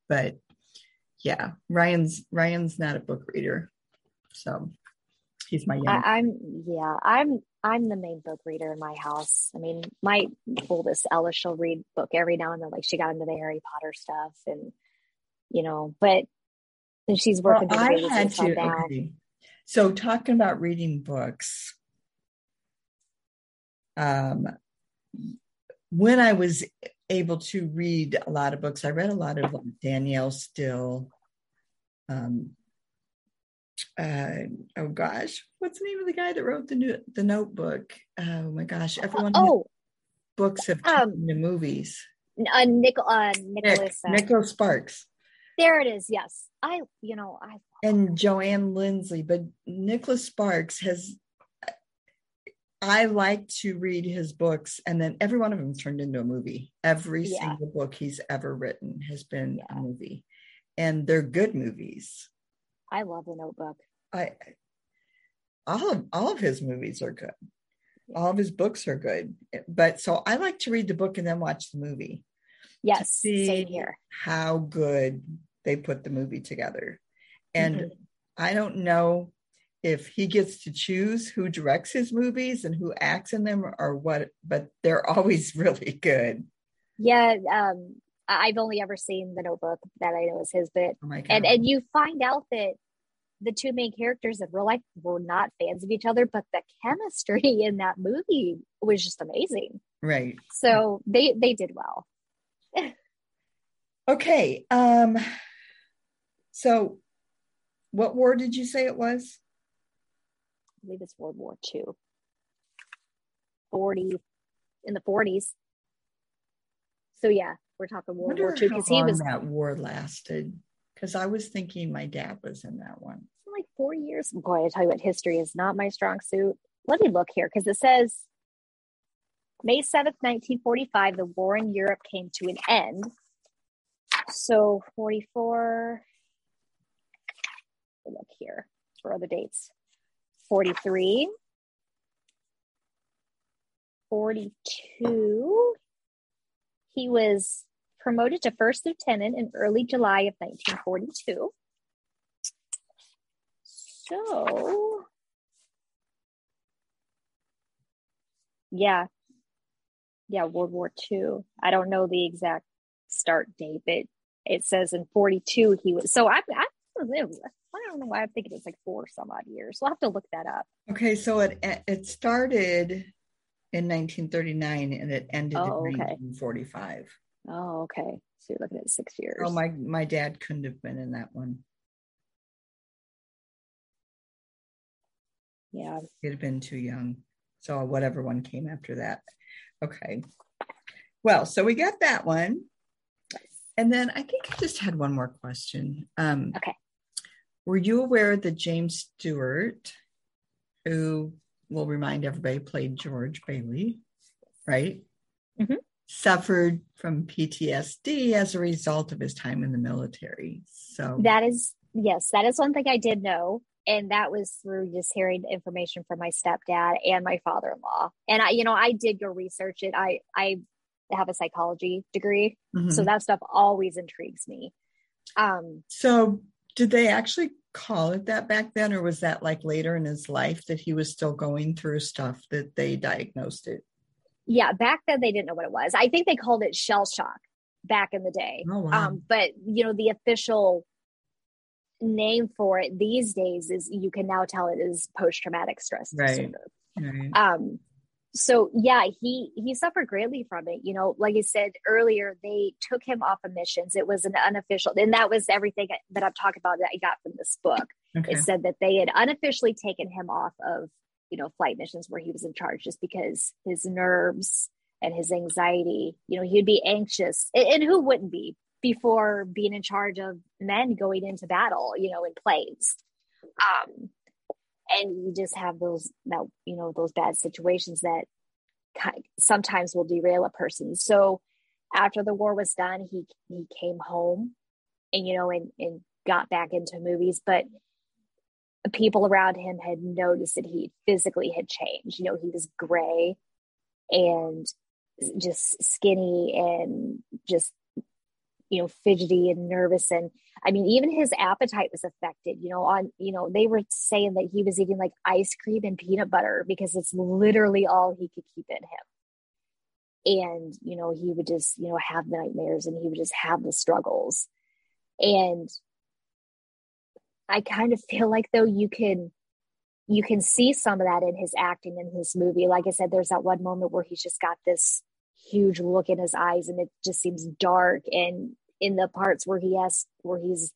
But yeah, Ryan's Ryan's not a book reader. So he's my. I, i'm yeah i'm i'm the main book reader in my house i mean my oldest ella she'll read book every now and then like she got into the harry potter stuff and you know but then she's working the I had to. Okay. So talking about reading books, um, when I was able to read a lot of books, I read a lot of Danielle Steel. Um, uh, oh gosh, what's the name of the guy that wrote the new the Notebook? Oh my gosh, everyone whose oh books have um, turned into movies. uh, Nic- uh, Nick, Nicholas. uh, Nicholas Sparks. There it is. Yes. I, you know, I, and Joanne Lindsey, but Nicholas Sparks has. I like to read his books, and then every one of them turned into a movie. Every Yeah. single book he's ever written has been a movie, and they're good movies. I love the notebook. I all of all of his movies are good. All of his books are good, but so I like to read the book and then watch the movie. Yes. see Same here. how good they put the movie together. And Mhm. I don't know if he gets to choose who directs his movies and who acts in them or what, but they're always really good. Yeah. Um, I've only ever seen the notebook that I know is his, but, Oh my God. and, and you find out that the two main characters in real life were not fans of each other, but the chemistry in that movie was just amazing. right. So they, they did well. Okay. Um, so what war did you say it was? I believe it's World War II. 40 in the 40s. So yeah, we're talking World War II because he long was that war lasted. Because I was thinking my dad was in that one. Like four years. Boy, I tell you what, history is not my strong suit. Let me look here because it says May 7th, 1945, the war in Europe came to an end. So 44. look here for other dates. 43, 42. He was promoted to first lieutenant in early July of 1942. So, yeah, yeah, World War II. I don't know the exact start date, but it says in 42 he was. So I, I, I don't know why I'm thinking it's like four some odd years. We'll have to look that up. Okay, so it it started in 1939 and it ended Oh, in okay. 1945. Oh, okay. So you're looking at six years. Oh my my dad couldn't have been in that one. Yeah. He'd have been too young. So whatever one came after that. Okay. Well, so we got that one. And then I think I just had one more question. Um, Okay. Were you aware that James Stewart, who will remind everybody played George Bailey, right? Mhm. Suffered from PTSD as a result of his time in the military. So That is, yes, that is one thing I did know. And that was through just hearing information from my stepdad and my father in law. And I, you know, I did go research it. I, I have a psychology degree. Mhm. So that stuff always intrigues me. Um, So, did they actually call it that back then, or was that like later in his life that he was still going through stuff that they diagnosed it? yeah, back then they didn't know what it was. I think they called it shell shock back in the day. Oh, wow. Um, but you know, the official name for it these days is you can now tell it is post traumatic stress Right. disorder. Right. Um, so yeah, he he suffered greatly from it. You know, like I said earlier, they took him off of missions. It was an unofficial, and that was everything that I've talked about that I got from this book. Okay. It said that they had unofficially taken him off of you know flight missions where he was in charge just because his nerves and his anxiety. You know, he'd be anxious, and, and who wouldn't be before being in charge of men going into battle? You know, in planes. Um, and you just have those that you know those bad situations that sometimes will derail a person so after the war was done he he came home and you know and and got back into movies but people around him had noticed that he physically had changed you know he was gray and just skinny and just you know fidgety and nervous. And i mean even his appetite was affected you know on you know they were saying that he was eating like ice cream and peanut butter because it's literally all he could keep in him. And you know he would just you know have the nightmares and he would just have the struggles. And i kind of feel like though you can you can see some of that in his acting in his movie. Like i said there's that one moment where he's just got this huge look in his eyes and it just seems dark and in the parts where he has where he's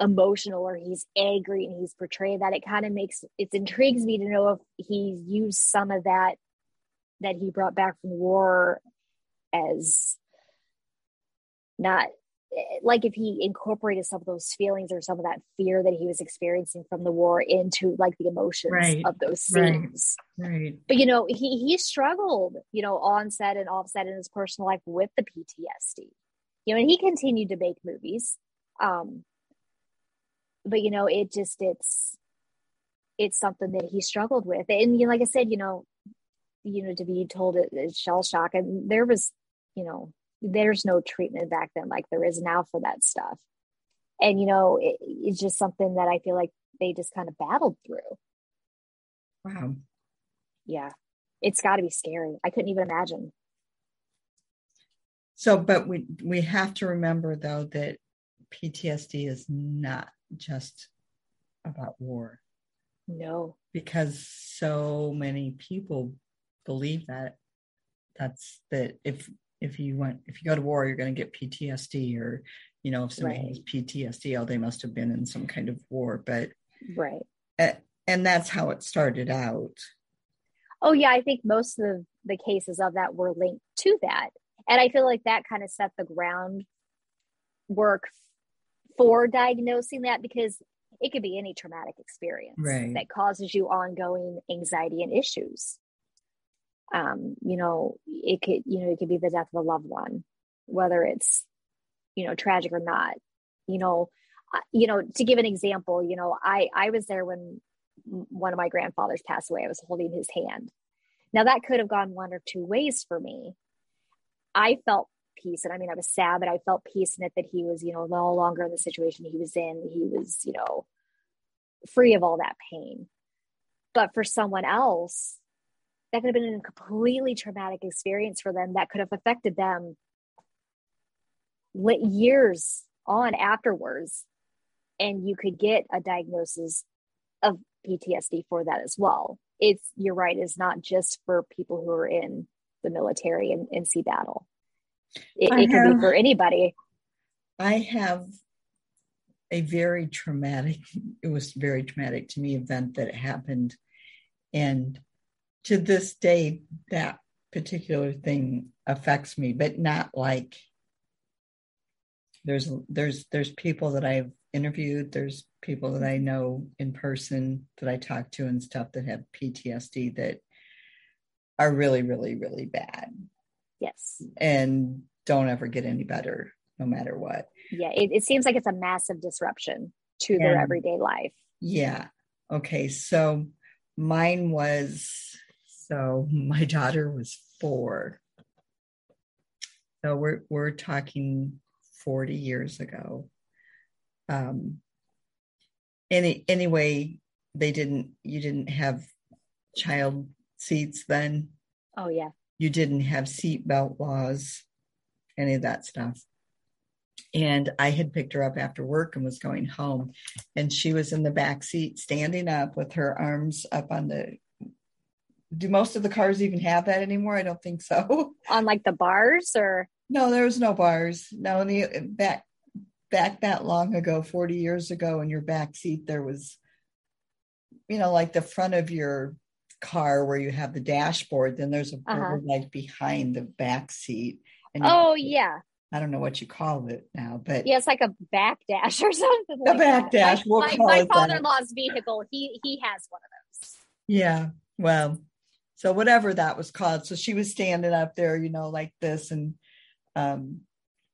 emotional or he's angry and he's portrayed that it kind of makes it intrigues me to know if he's used some of that that he brought back from war as not like if he incorporated some of those feelings or some of that fear that he was experiencing from the war into like the emotions Right. of those Right. scenes Right. but you know he he struggled you know on set and off set in his personal life with the ptsd you know and he continued to make movies. Um but you know it just it's it's something that he struggled with. And you know like i said you know you know to be told it is shell shock and there was you know there's no treatment back then like there is now for that stuff. And you know it, it's just something that i feel like they just kind of battled through. Wow. yeah. It's got to be scary. I couldn't even imagine So, but we we have to remember though that PTSD is not just about war. No. Because so many people believe that. That's that if if you went if you go to war you're going to get PTSD or you know if somebody Right. has PTSD oh they must have been in some kind of war but right. uh, and that's how it started out. Oh yeah i think most of the, the cases of that were linked to that and i feel like that kind of set the groundwork for diagnosing that because it could be any traumatic experience Right. that causes you ongoing anxiety and issues um you know it could you know it could be the death of a loved one whether it's you know tragic or not you know you know, to give an example, you know, I I was there when one of my grandfathers passed away. I was holding his hand. Now that could have gone one or two ways for me. I felt peace, and I mean, I was sad, but I felt peace in it that he was, you know, no longer in the situation he was in. He was, you know, free of all that pain. But for someone else, that could have been a completely traumatic experience for them that could have affected them years on afterwards and you could get a diagnosis of PTSD for that as well. It's you're right, it's not just for people who are in the military and, and see battle. It, it can be for anybody. I have a very traumatic, it was very traumatic to me event that happened. And to this day, that particular thing affects me, but not like there's there's there's people that I've interviewed, there's people that I know in person that I talk to and stuff that have PTSD that are really, really, really bad. Yes. And don't ever get any better no matter what. Yeah, it, it seems like it's a massive disruption to and, their everyday life. Yeah. Okay. So mine was so my daughter was four. So we're we're talking 40 years ago. Um, any anyway, they didn't. You didn't have child seats then. Oh yeah. You didn't have seat belt laws, any of that stuff. And I had picked her up after work and was going home, and she was in the back seat, standing up with her arms up on the do most of the cars even have that anymore? I don't think so. On like the bars or no, there was no bars. No, in the back back that long ago, 40 years ago, in your back seat, there was, you know, like the front of your car where you have the dashboard, then there's a uh-huh. like behind the back seat. And oh yeah. I don't know what you call it now, but yeah, it's like a back dash or something. A like back dash. We'll my, my father-in-law's vehicle. He he has one of those. Yeah. Well, so whatever that was called. So she was standing up there, you know, like this, and um,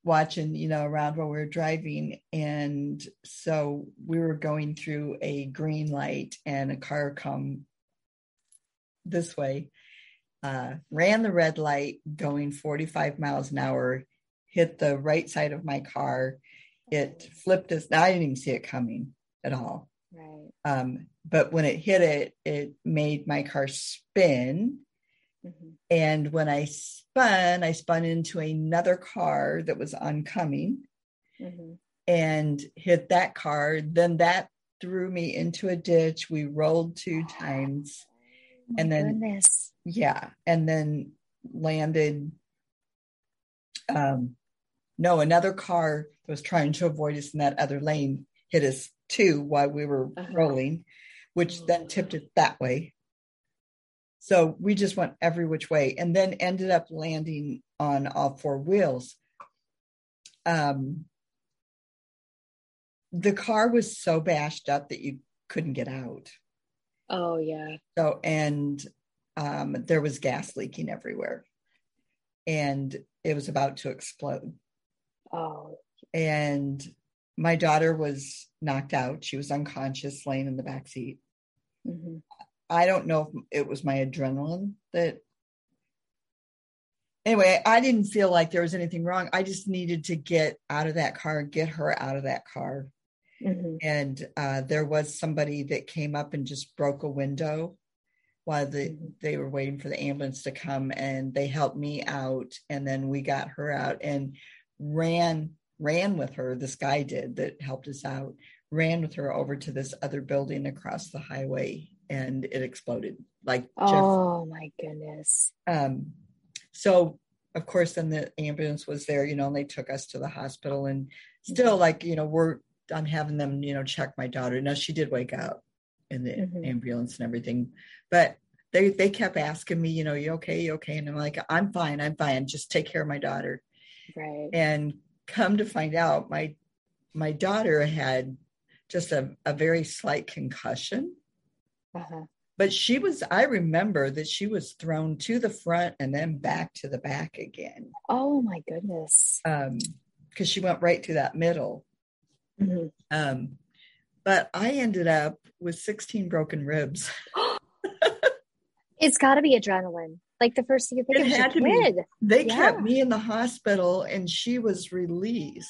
watching, you know, around while we were driving. And so we were going through a green light and a car come this way, uh, ran the red light going 45 miles an hour, hit the right side of my car. It flipped us. I didn't even see it coming at all. Right. Um, but when it hit it, it made my car spin Mm-hmm. And when I spun, I spun into another car that was oncoming mm-hmm. and hit that car. Then that threw me into a ditch. We rolled two times. Oh and then, goodness. yeah, and then landed. Um, no, another car that was trying to avoid us in that other lane hit us too while we were uh-huh. rolling, which then tipped it that way. So we just went every which way and then ended up landing on all four wheels. Um, the car was so bashed up that you couldn't get out. Oh, yeah. So, and um, there was gas leaking everywhere and it was about to explode. Oh. And my daughter was knocked out. She was unconscious, laying in the back seat. Mm-hmm. I don't know if it was my adrenaline that. Anyway, I didn't feel like there was anything wrong. I just needed to get out of that car, get her out of that car. Mm-hmm. And uh, there was somebody that came up and just broke a window while the, mm-hmm. they were waiting for the ambulance to come, and they helped me out. And then we got her out and ran ran with her. This guy did that helped us out. Ran with her over to this other building across the highway and it exploded. Like oh just, my goodness. Um, so of course then the ambulance was there, you know, and they took us to the hospital and still mm-hmm. like, you know, we're I'm having them, you know, check my daughter. Now she did wake up in the mm-hmm. ambulance and everything, but they they kept asking me, you know, you okay, you okay? And I'm like, I'm fine, I'm fine. Just take care of my daughter. Right. And come to find out, my my daughter had just a, a very slight concussion. Uh-huh. But she was, I remember that she was thrown to the front and then back to the back again. Oh my goodness. Um, because she went right to that middle. Mm-hmm. Um, but I ended up with 16 broken ribs. it's got to be adrenaline. Like the first thing you think it of had to kid. Be. They yeah. kept me in the hospital and she was released.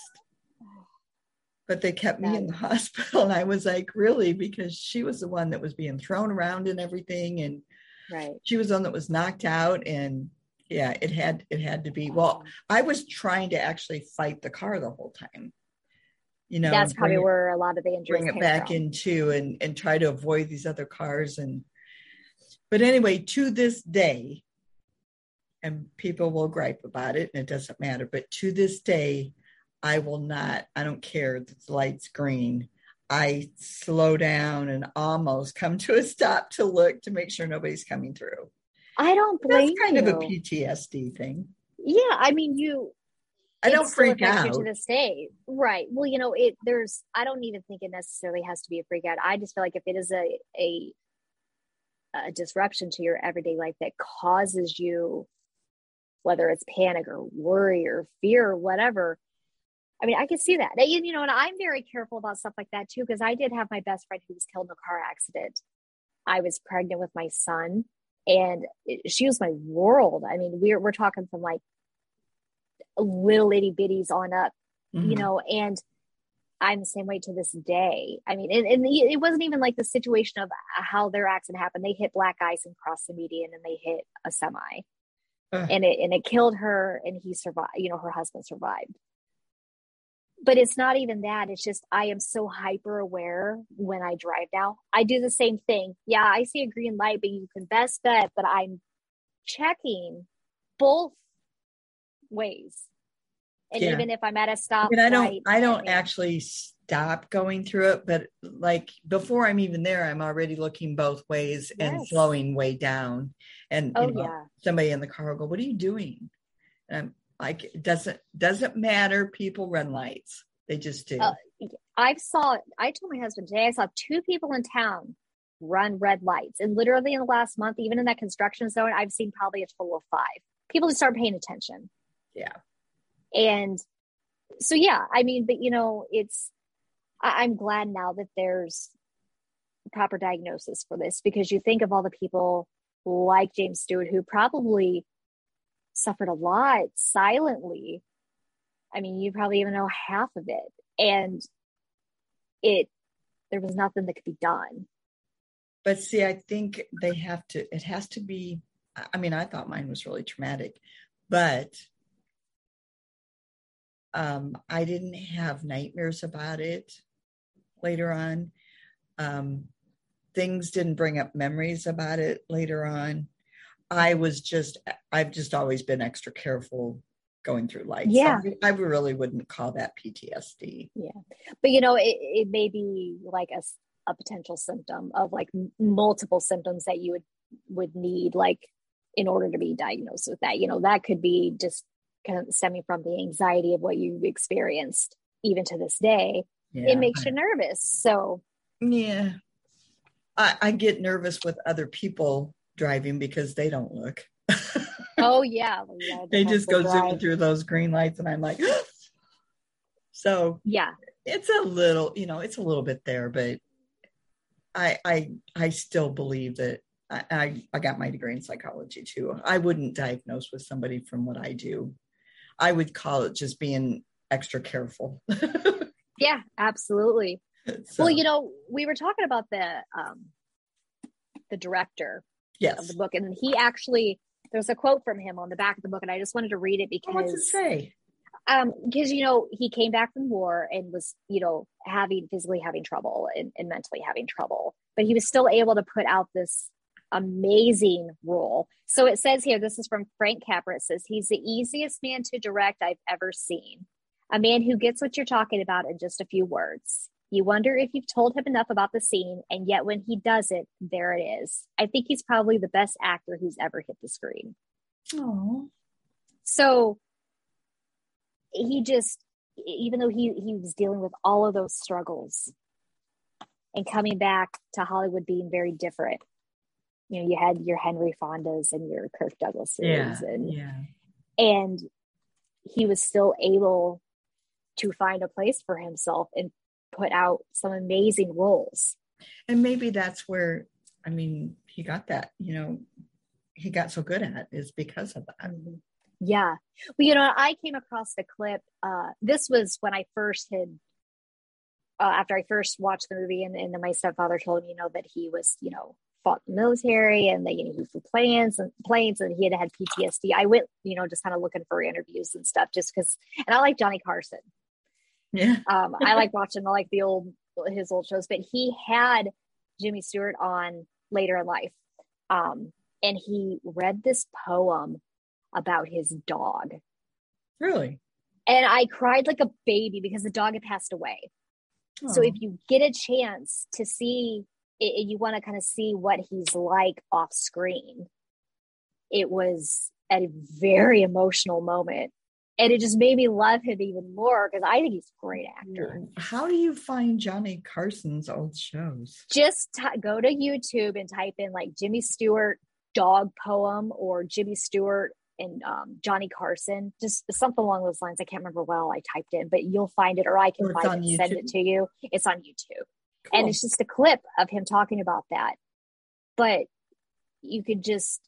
But they kept me in the hospital. And I was like, really? Because she was the one that was being thrown around and everything. And right. she was the one that was knocked out. And yeah, it had it had to be. Well, I was trying to actually fight the car the whole time. You know, that's probably where a lot of the injuries bring it back from. into and and try to avoid these other cars and but anyway, to this day, and people will gripe about it and it doesn't matter, but to this day, I will not, I don't care that the light's green. I slow down and almost come to a stop to look to make sure nobody's coming through. I don't blame That's kind you. of a PTSD thing. Yeah, I mean, you. I don't freak out to this day, right? Well, you know, it. There's. I don't even think it necessarily has to be a freak out. I just feel like if it is a a a disruption to your everyday life that causes you, whether it's panic or worry or fear or whatever. I mean, I can see that. You, you know, and I'm very careful about stuff like that too, because I did have my best friend who was killed in a car accident. I was pregnant with my son and it, she was my world. I mean, we're, we're talking from like little itty bitties on up, mm-hmm. you know, and I'm the same way to this day. I mean, and, and, it wasn't even like the situation of how their accident happened. They hit black ice and crossed the median, and they hit a semi, uh. and it and it killed her, and he survived. You know, her husband survived. But it's not even that. It's just I am so hyper aware when I drive now. I do the same thing. Yeah, I see a green light, but you can best bet that I'm checking both ways. And yeah. even if i'm at a stop I, mean, I don't i don't actually stop going through it but like before i'm even there i'm already looking both ways yes. and slowing way down. And oh, you know, yeah. somebody in the car will go what are you doing? And i'm like it doesn't doesn't matter. People run lights. They just do. Uh, i've saw i told my husband today i saw two people in town run red lights. And literally in the last month even in that construction zone i've seen probably a total of five. People just start paying attention yeah and so, yeah, I mean, but you know, it's, I, I'm glad now that there's proper diagnosis for this because you think of all the people like James Stewart who probably suffered a lot silently. I mean, you probably even know half of it. And it, there was nothing that could be done. But see, I think they have to, it has to be, I mean, I thought mine was really traumatic, but um, I didn't have nightmares about it later on. Um, things didn't bring up memories about it later on. I was just, I've just always been extra careful going through life. Yeah. So I really wouldn't call that PTSD. Yeah. But you know, it, it may be like a, a potential symptom of like m- multiple symptoms that you would, would need like in order to be diagnosed with that. You know, that could be just stemming from the anxiety of what you've experienced even to this day yeah. it makes you nervous so yeah I, I get nervous with other people driving because they don't look oh yeah, well, yeah they just go drive. zooming through those green lights and i'm like so yeah it's a little you know it's a little bit there but i i i still believe that I, I got my degree in psychology too. I wouldn't diagnose with somebody from what I do I would call it just being extra careful. yeah, absolutely. So. Well, you know, we were talking about the um, the director yes. of the book, and he actually there's a quote from him on the back of the book, and I just wanted to read it because what's it say? Um, because you know he came back from war and was you know having physically having trouble and, and mentally having trouble, but he was still able to put out this amazing role. So it says here, this is from Frank Capra. It says, he's the easiest man to direct I've ever seen. A man who gets what you're talking about in just a few words. You wonder if you've told him enough about the scene, and yet when he does it, there it is. I think he's probably the best actor who's ever hit the screen. Oh. So he just, even though he, he was dealing with all of those struggles and coming back to Hollywood being very different, you know you had your henry fondas and your kirk douglases yeah, and yeah. and he was still able to find a place for himself and put out some amazing roles. And maybe that's where, I mean, he got that, you know, he got so good at is because of that. Mm-hmm. Yeah. Well, you know, I came across the clip. Uh, this was when I first had, uh, after I first watched the movie, and, and then my stepfather told me, you know, that he was, you know, fought the military and that, you know, he flew planes and planes and he had had PTSD. I went, you know, just kind of looking for interviews and stuff just because, and I like Johnny Carson. Yeah. um, I like watching the, like the old, his old shows, but he had Jimmy Stewart on later in life. Um, and he read this poem about his dog. Really? And I cried like a baby because the dog had passed away. Oh. So if you get a chance to see it, you want to kind of see what he's like off screen. It was a very emotional moment. And it just made me love him even more because I think he's a great actor. How do you find Johnny Carson's old shows? Just t- go to YouTube and type in like Jimmy Stewart dog poem or Jimmy Stewart and um, Johnny Carson, just something along those lines. I can't remember well. I typed in, but you'll find it, or I can find it, send it to you. It's on YouTube, cool. and it's just a clip of him talking about that. But you could just,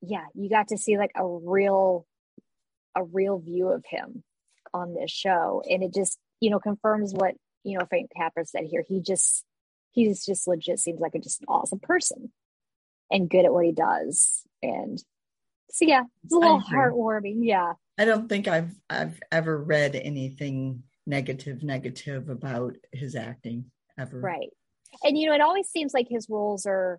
yeah, you got to see like a real, a real view of him on this show, and it just, you know, confirms what you know Frank Capra said here. He just, he's just legit seems like a just an awesome person and good at what he does, and so yeah, it's a little heartwarming. Yeah. I don't think I've I've ever read anything negative negative about his acting ever. Right. And you know, it always seems like his roles are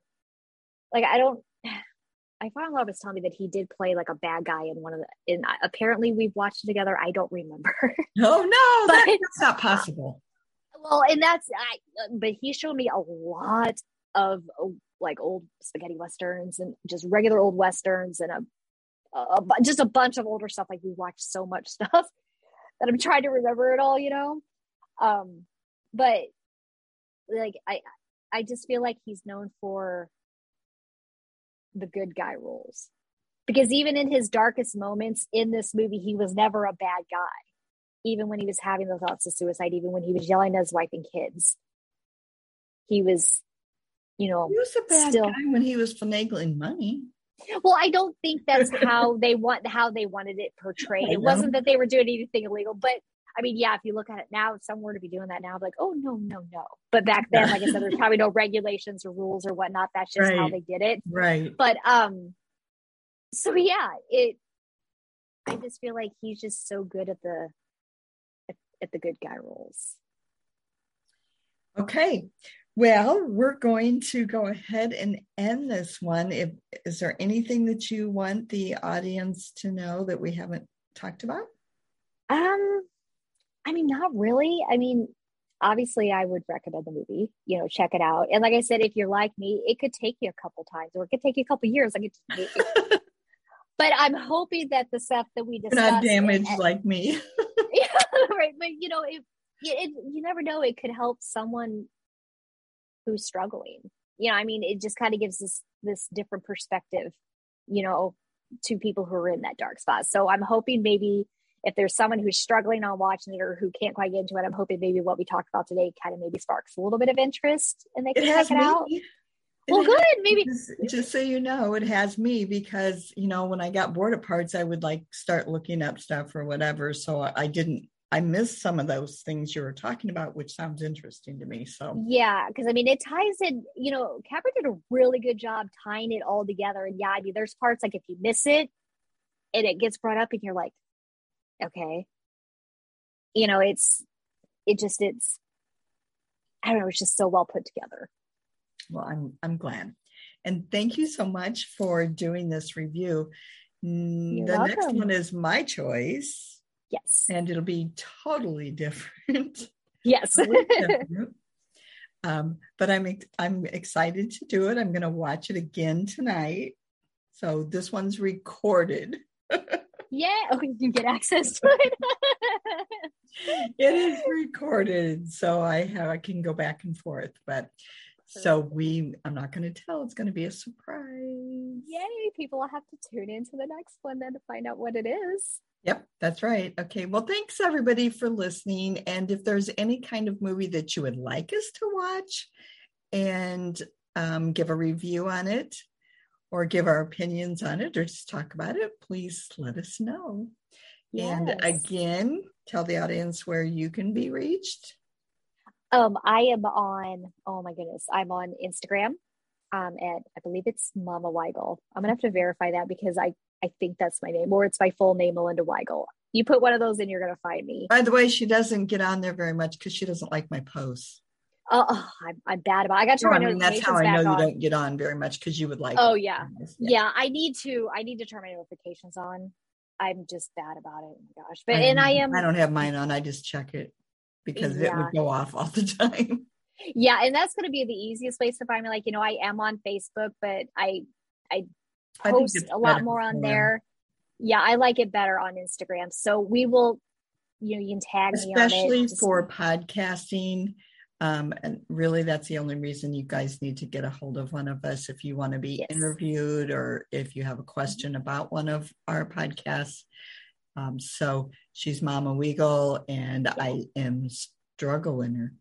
like I don't I found a lot of us telling me that he did play like a bad guy in one of the in apparently we've watched it together. I don't remember. Oh no, but, that's not possible. Well, and that's I but he showed me a lot of like old spaghetti westerns and just regular old westerns and a a, just a bunch of older stuff. Like we watched so much stuff that I'm trying to remember it all, you know. Um, but like I, I just feel like he's known for the good guy roles because even in his darkest moments in this movie, he was never a bad guy. Even when he was having the thoughts of suicide, even when he was yelling at his wife and kids, he was, you know, he was a bad still, guy when he was finagling money. Well, I don't think that's how they want how they wanted it portrayed. It wasn't that they were doing anything illegal, but I mean, yeah, if you look at it now, if someone were to be doing that now, like, oh no, no, no. But back then, like I said, there's probably no regulations or rules or whatnot. That's just right. how they did it. Right. But um, so yeah, it. I just feel like he's just so good at the at, at the good guy roles. Okay. Well, we're going to go ahead and end this one. If, is there anything that you want the audience to know that we haven't talked about? Um, I mean, not really. I mean, obviously, I would recommend the movie. You know, check it out. And like I said, if you're like me, it could take you a couple times, or it could take you a couple years. Like it, but I'm hoping that the stuff that we discussed, not damaged and, like me. yeah, right. But you know, it, it, you never know. It could help someone who's struggling you know i mean it just kind of gives this this different perspective you know to people who are in that dark spot so i'm hoping maybe if there's someone who's struggling on watching it or who can't quite get into it i'm hoping maybe what we talked about today kind of maybe sparks a little bit of interest and they can it check it me. out well good maybe just, just, so you know it has me because you know when i got bored of parts i would like start looking up stuff or whatever so i didn't I missed some of those things you were talking about, which sounds interesting to me. So yeah, because I mean, it ties in. You know, Capra did a really good job tying it all together. And yeah, I mean, there's parts like if you miss it, and it gets brought up, and you're like, okay, you know, it's it just it's I don't know, it's just so well put together. Well, I'm I'm glad, and thank you so much for doing this review. You're the welcome. next one is my choice. Yes. And it'll be totally different. Yes. um, but I'm I'm excited to do it. I'm going to watch it again tonight. So this one's recorded. Yeah. Oh, you can get access to it. it is recorded, so I have I can go back and forth. But so we, I'm not going to tell. It's going to be a surprise. Yay. People will have to tune into the next one then to find out what it is. Yep, that's right. Okay. Well, thanks everybody for listening. And if there's any kind of movie that you would like us to watch and um, give a review on it or give our opinions on it or just talk about it, please let us know. Yes. And again, tell the audience where you can be reached. Um, I am on, oh my goodness, I'm on Instagram um, at, I believe it's Mama Weigel. I'm gonna have to verify that because I, I think that's my name or it's my full name, Melinda Weigel. You put one of those in, you're gonna find me. By the way, she doesn't get on there very much because she doesn't like my posts. Oh, oh I'm, I'm, bad about. It. I got to. No, I mean, that's how I know you don't get on very much because you would like. Oh yeah. yeah. yeah, I need to. I need to turn my notifications on. I'm just bad about it. Oh my gosh, but I and I am. I don't have mine on. I just check it because yeah. it would go off all the time. Yeah, and that's going to be the easiest place to find me. Like you know, I am on Facebook, but I I post I a lot more on there. Yeah, I like it better on Instagram. So we will, you know, you can tag especially me especially for podcasting um, and really, that's the only reason you guys need to get a hold of one of us if you want to be yes. interviewed or if you have a question about one of our podcasts. Um, so she's Mama Weigel, and I am Struggle Winner.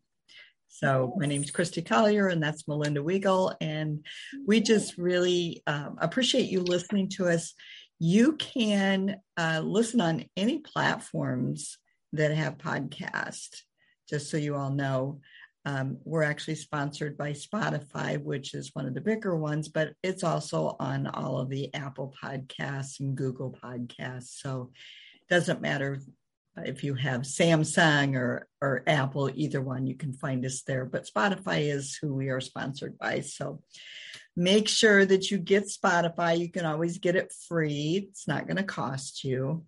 So my name is Christy Collier, and that's Melinda Weigel, and we just really um, appreciate you listening to us. You can uh, listen on any platforms that have podcasts. Just so you all know, um, we're actually sponsored by Spotify, which is one of the bigger ones, but it's also on all of the Apple podcasts and Google podcasts. So it doesn't matter if you have Samsung or, or Apple, either one, you can find us there. But Spotify is who we are sponsored by. So make sure that you get Spotify. You can always get it free, it's not going to cost you.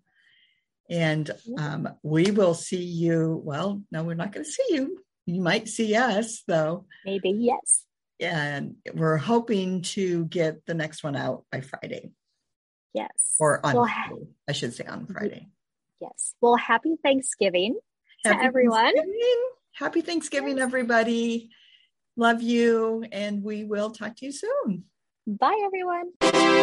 And um, we will see you. Well, no, we're not going to see you you might see us though. Maybe, yes. And we're hoping to get the next one out by Friday. Yes. Or on, well, I should say on Friday. Yes. Well, happy Thanksgiving happy to everyone. Thanksgiving. Happy Thanksgiving, yes. everybody. Love you. And we will talk to you soon. Bye, everyone.